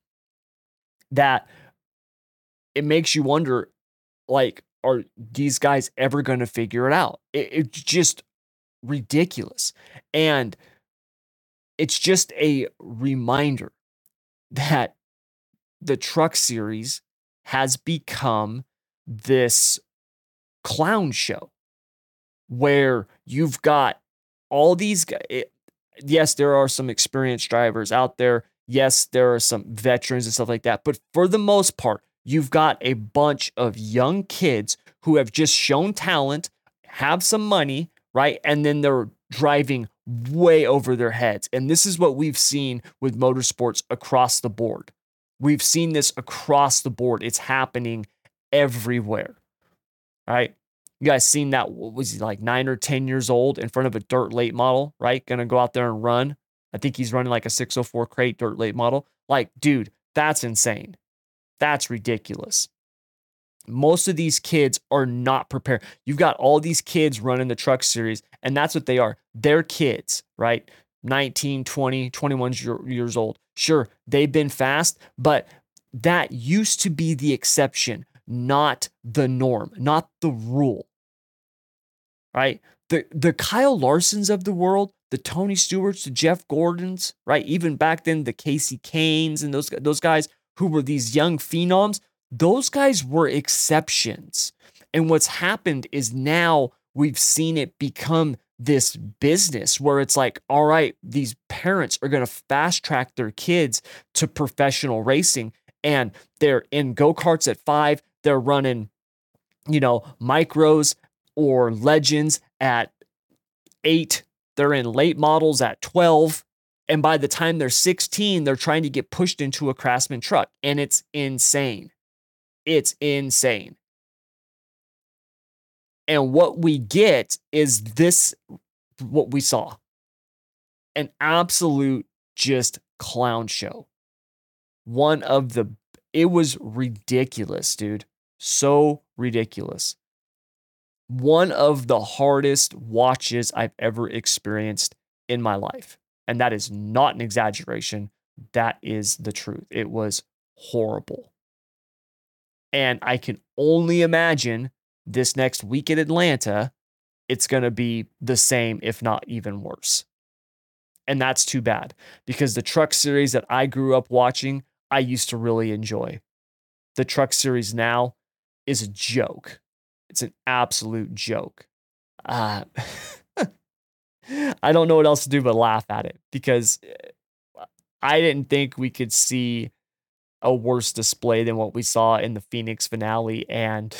that it makes you wonder like are these guys ever going to figure it out? It, it's just ridiculous. And it's just a reminder that the truck series has become this clown show where you've got all these guys. Eh, yes, there are some experienced drivers out there. Yes, there are some veterans and stuff like that. But for the most part, you've got a bunch of young kids who have just shown talent, have some money, right? And then they're driving way over their heads. And this is what we've seen with motorsports across the board. We've seen this across the board. It's happening everywhere. Right? You guys seen that? Was he like nine or 10 years old in front of a dirt late model, right? Gonna go out there and run. I think he's running like a 604 crate dirt late model. Like, dude, that's insane. That's ridiculous. Most of these kids are not prepared. You've got all these kids running the truck series, and that's what they are. They're kids, right? 19, 20, 21 years old. Sure, they've been fast, but that used to be the exception, not the norm, not the rule. Right? The the Kyle Larsons of the world, the Tony Stewarts, the Jeff Gordons, right? Even back then, the Kasey Kahnes and those those guys who were these young phenoms, those guys were exceptions. And what's happened is now we've seen it become this business where it's like, all right, these parents are going to fast track their kids to professional racing and they're in go karts at five, they're running, you know, micros or legends at eight, they're in late models at 12. And by the time they're 16, they're trying to get pushed into a Craftsman truck. And it's insane. It's insane. And what we get is this what we saw an absolute just clown show. One of the, it was ridiculous, dude. So ridiculous. One of the hardest watches I've ever experienced in my life. And that is not an exaggeration. That is the truth. It was horrible. And I can only imagine this next week in Atlanta, it's going to be the same, if not even worse. And that's too bad because the truck series that I grew up watching, I used to really enjoy. The truck series now is a joke. It's an absolute joke. Uh, I don't know what else to do but laugh at it because uh, I didn't think we could see a worse display than what we saw in the Phoenix finale. And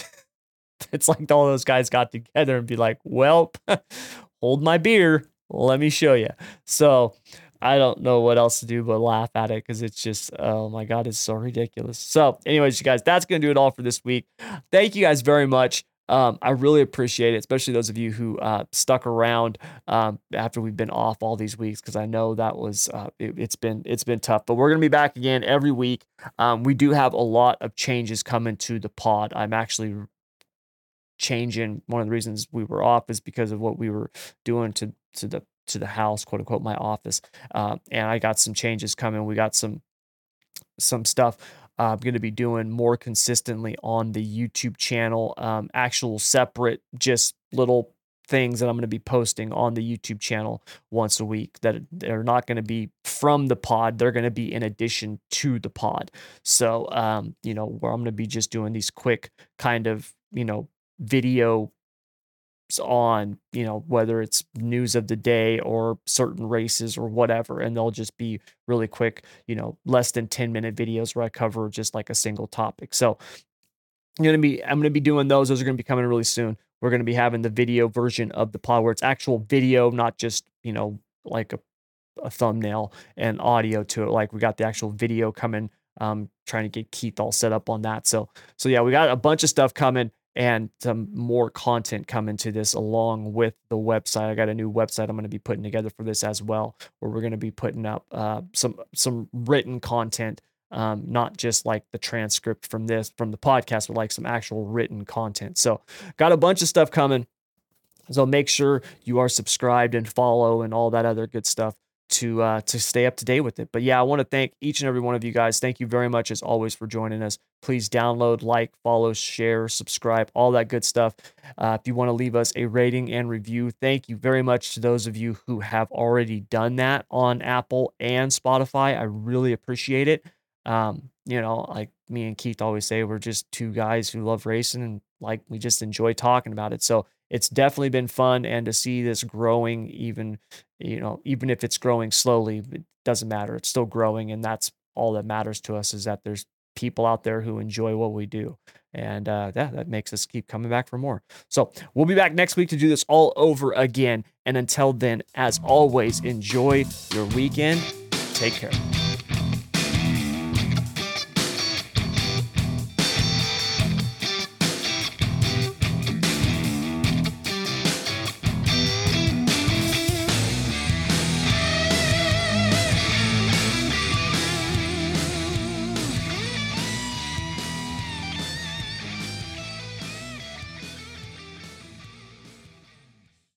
it's like all those guys got together and be like, well, hold my beer. Let me show you. So I don't know what else to do but laugh at it because it's just, oh my God, it's so ridiculous. So, anyways, you guys, that's going to do it all for this week. Thank you guys very much. Um, I really appreciate it, especially those of you who uh, stuck around um, after we've been off all these weeks, because I know that was uh, it, has been it's been tough. But we're gonna be back again every week. Um, we do have a lot of changes coming to the pod. I'm actually changing. One of the reasons we were off is because of what we were doing to to the to the house, quote unquote, my office. Uh, and I got some changes coming. We got some some stuff I'm going to be doing more consistently on the YouTube channel, um, actual separate, just little things that I'm going to be posting on the YouTube channel once a week that they're not going to be from the pod. They're going to be in addition to the pod. So, um, you know, where I'm going to be just doing these quick kind of, you know, video on, you know, whether it's news of the day or certain races or whatever. And they'll just be really quick, you know, less than 10 minute videos where I cover just like a single topic. So I'm gonna be I'm gonna be doing those. Those are gonna be coming really soon. We're gonna be having the video version of the pod where it's actual video, not just, you know, like a, a thumbnail and audio to it. Like we got the actual video coming um, trying to get Keith all set up on that. So, so yeah, we got a bunch of stuff coming and some more content coming to this along with the website. I got a new website I'm going to be putting together for this as well, where we're going to be putting up uh, some some written content, um, not just like the transcript from this from the podcast, but like some actual written content. So, got a bunch of stuff coming. So make sure you are subscribed and follow and all that other good stuff to uh, to stay up to date with it. But yeah, I want to thank each and every one of you guys. Thank you very much as always for joining us. Please download, like, follow, share, subscribe, all that good stuff. Uh, if you want to leave us a rating and review, thank you very much to those of you who have already done that on Apple and Spotify. I really appreciate it. Um, you know, like me and Keith always say, we're just two guys who love racing and like we just enjoy talking about it. So it's definitely been fun and to see this growing even you know even if it's growing slowly it doesn't matter it's still growing and that's all that matters to us is that there's people out there who enjoy what we do. And uh, yeah that makes us keep coming back for more. So we'll be back next week to do this all over again. And until then as always enjoy your weekend. Take care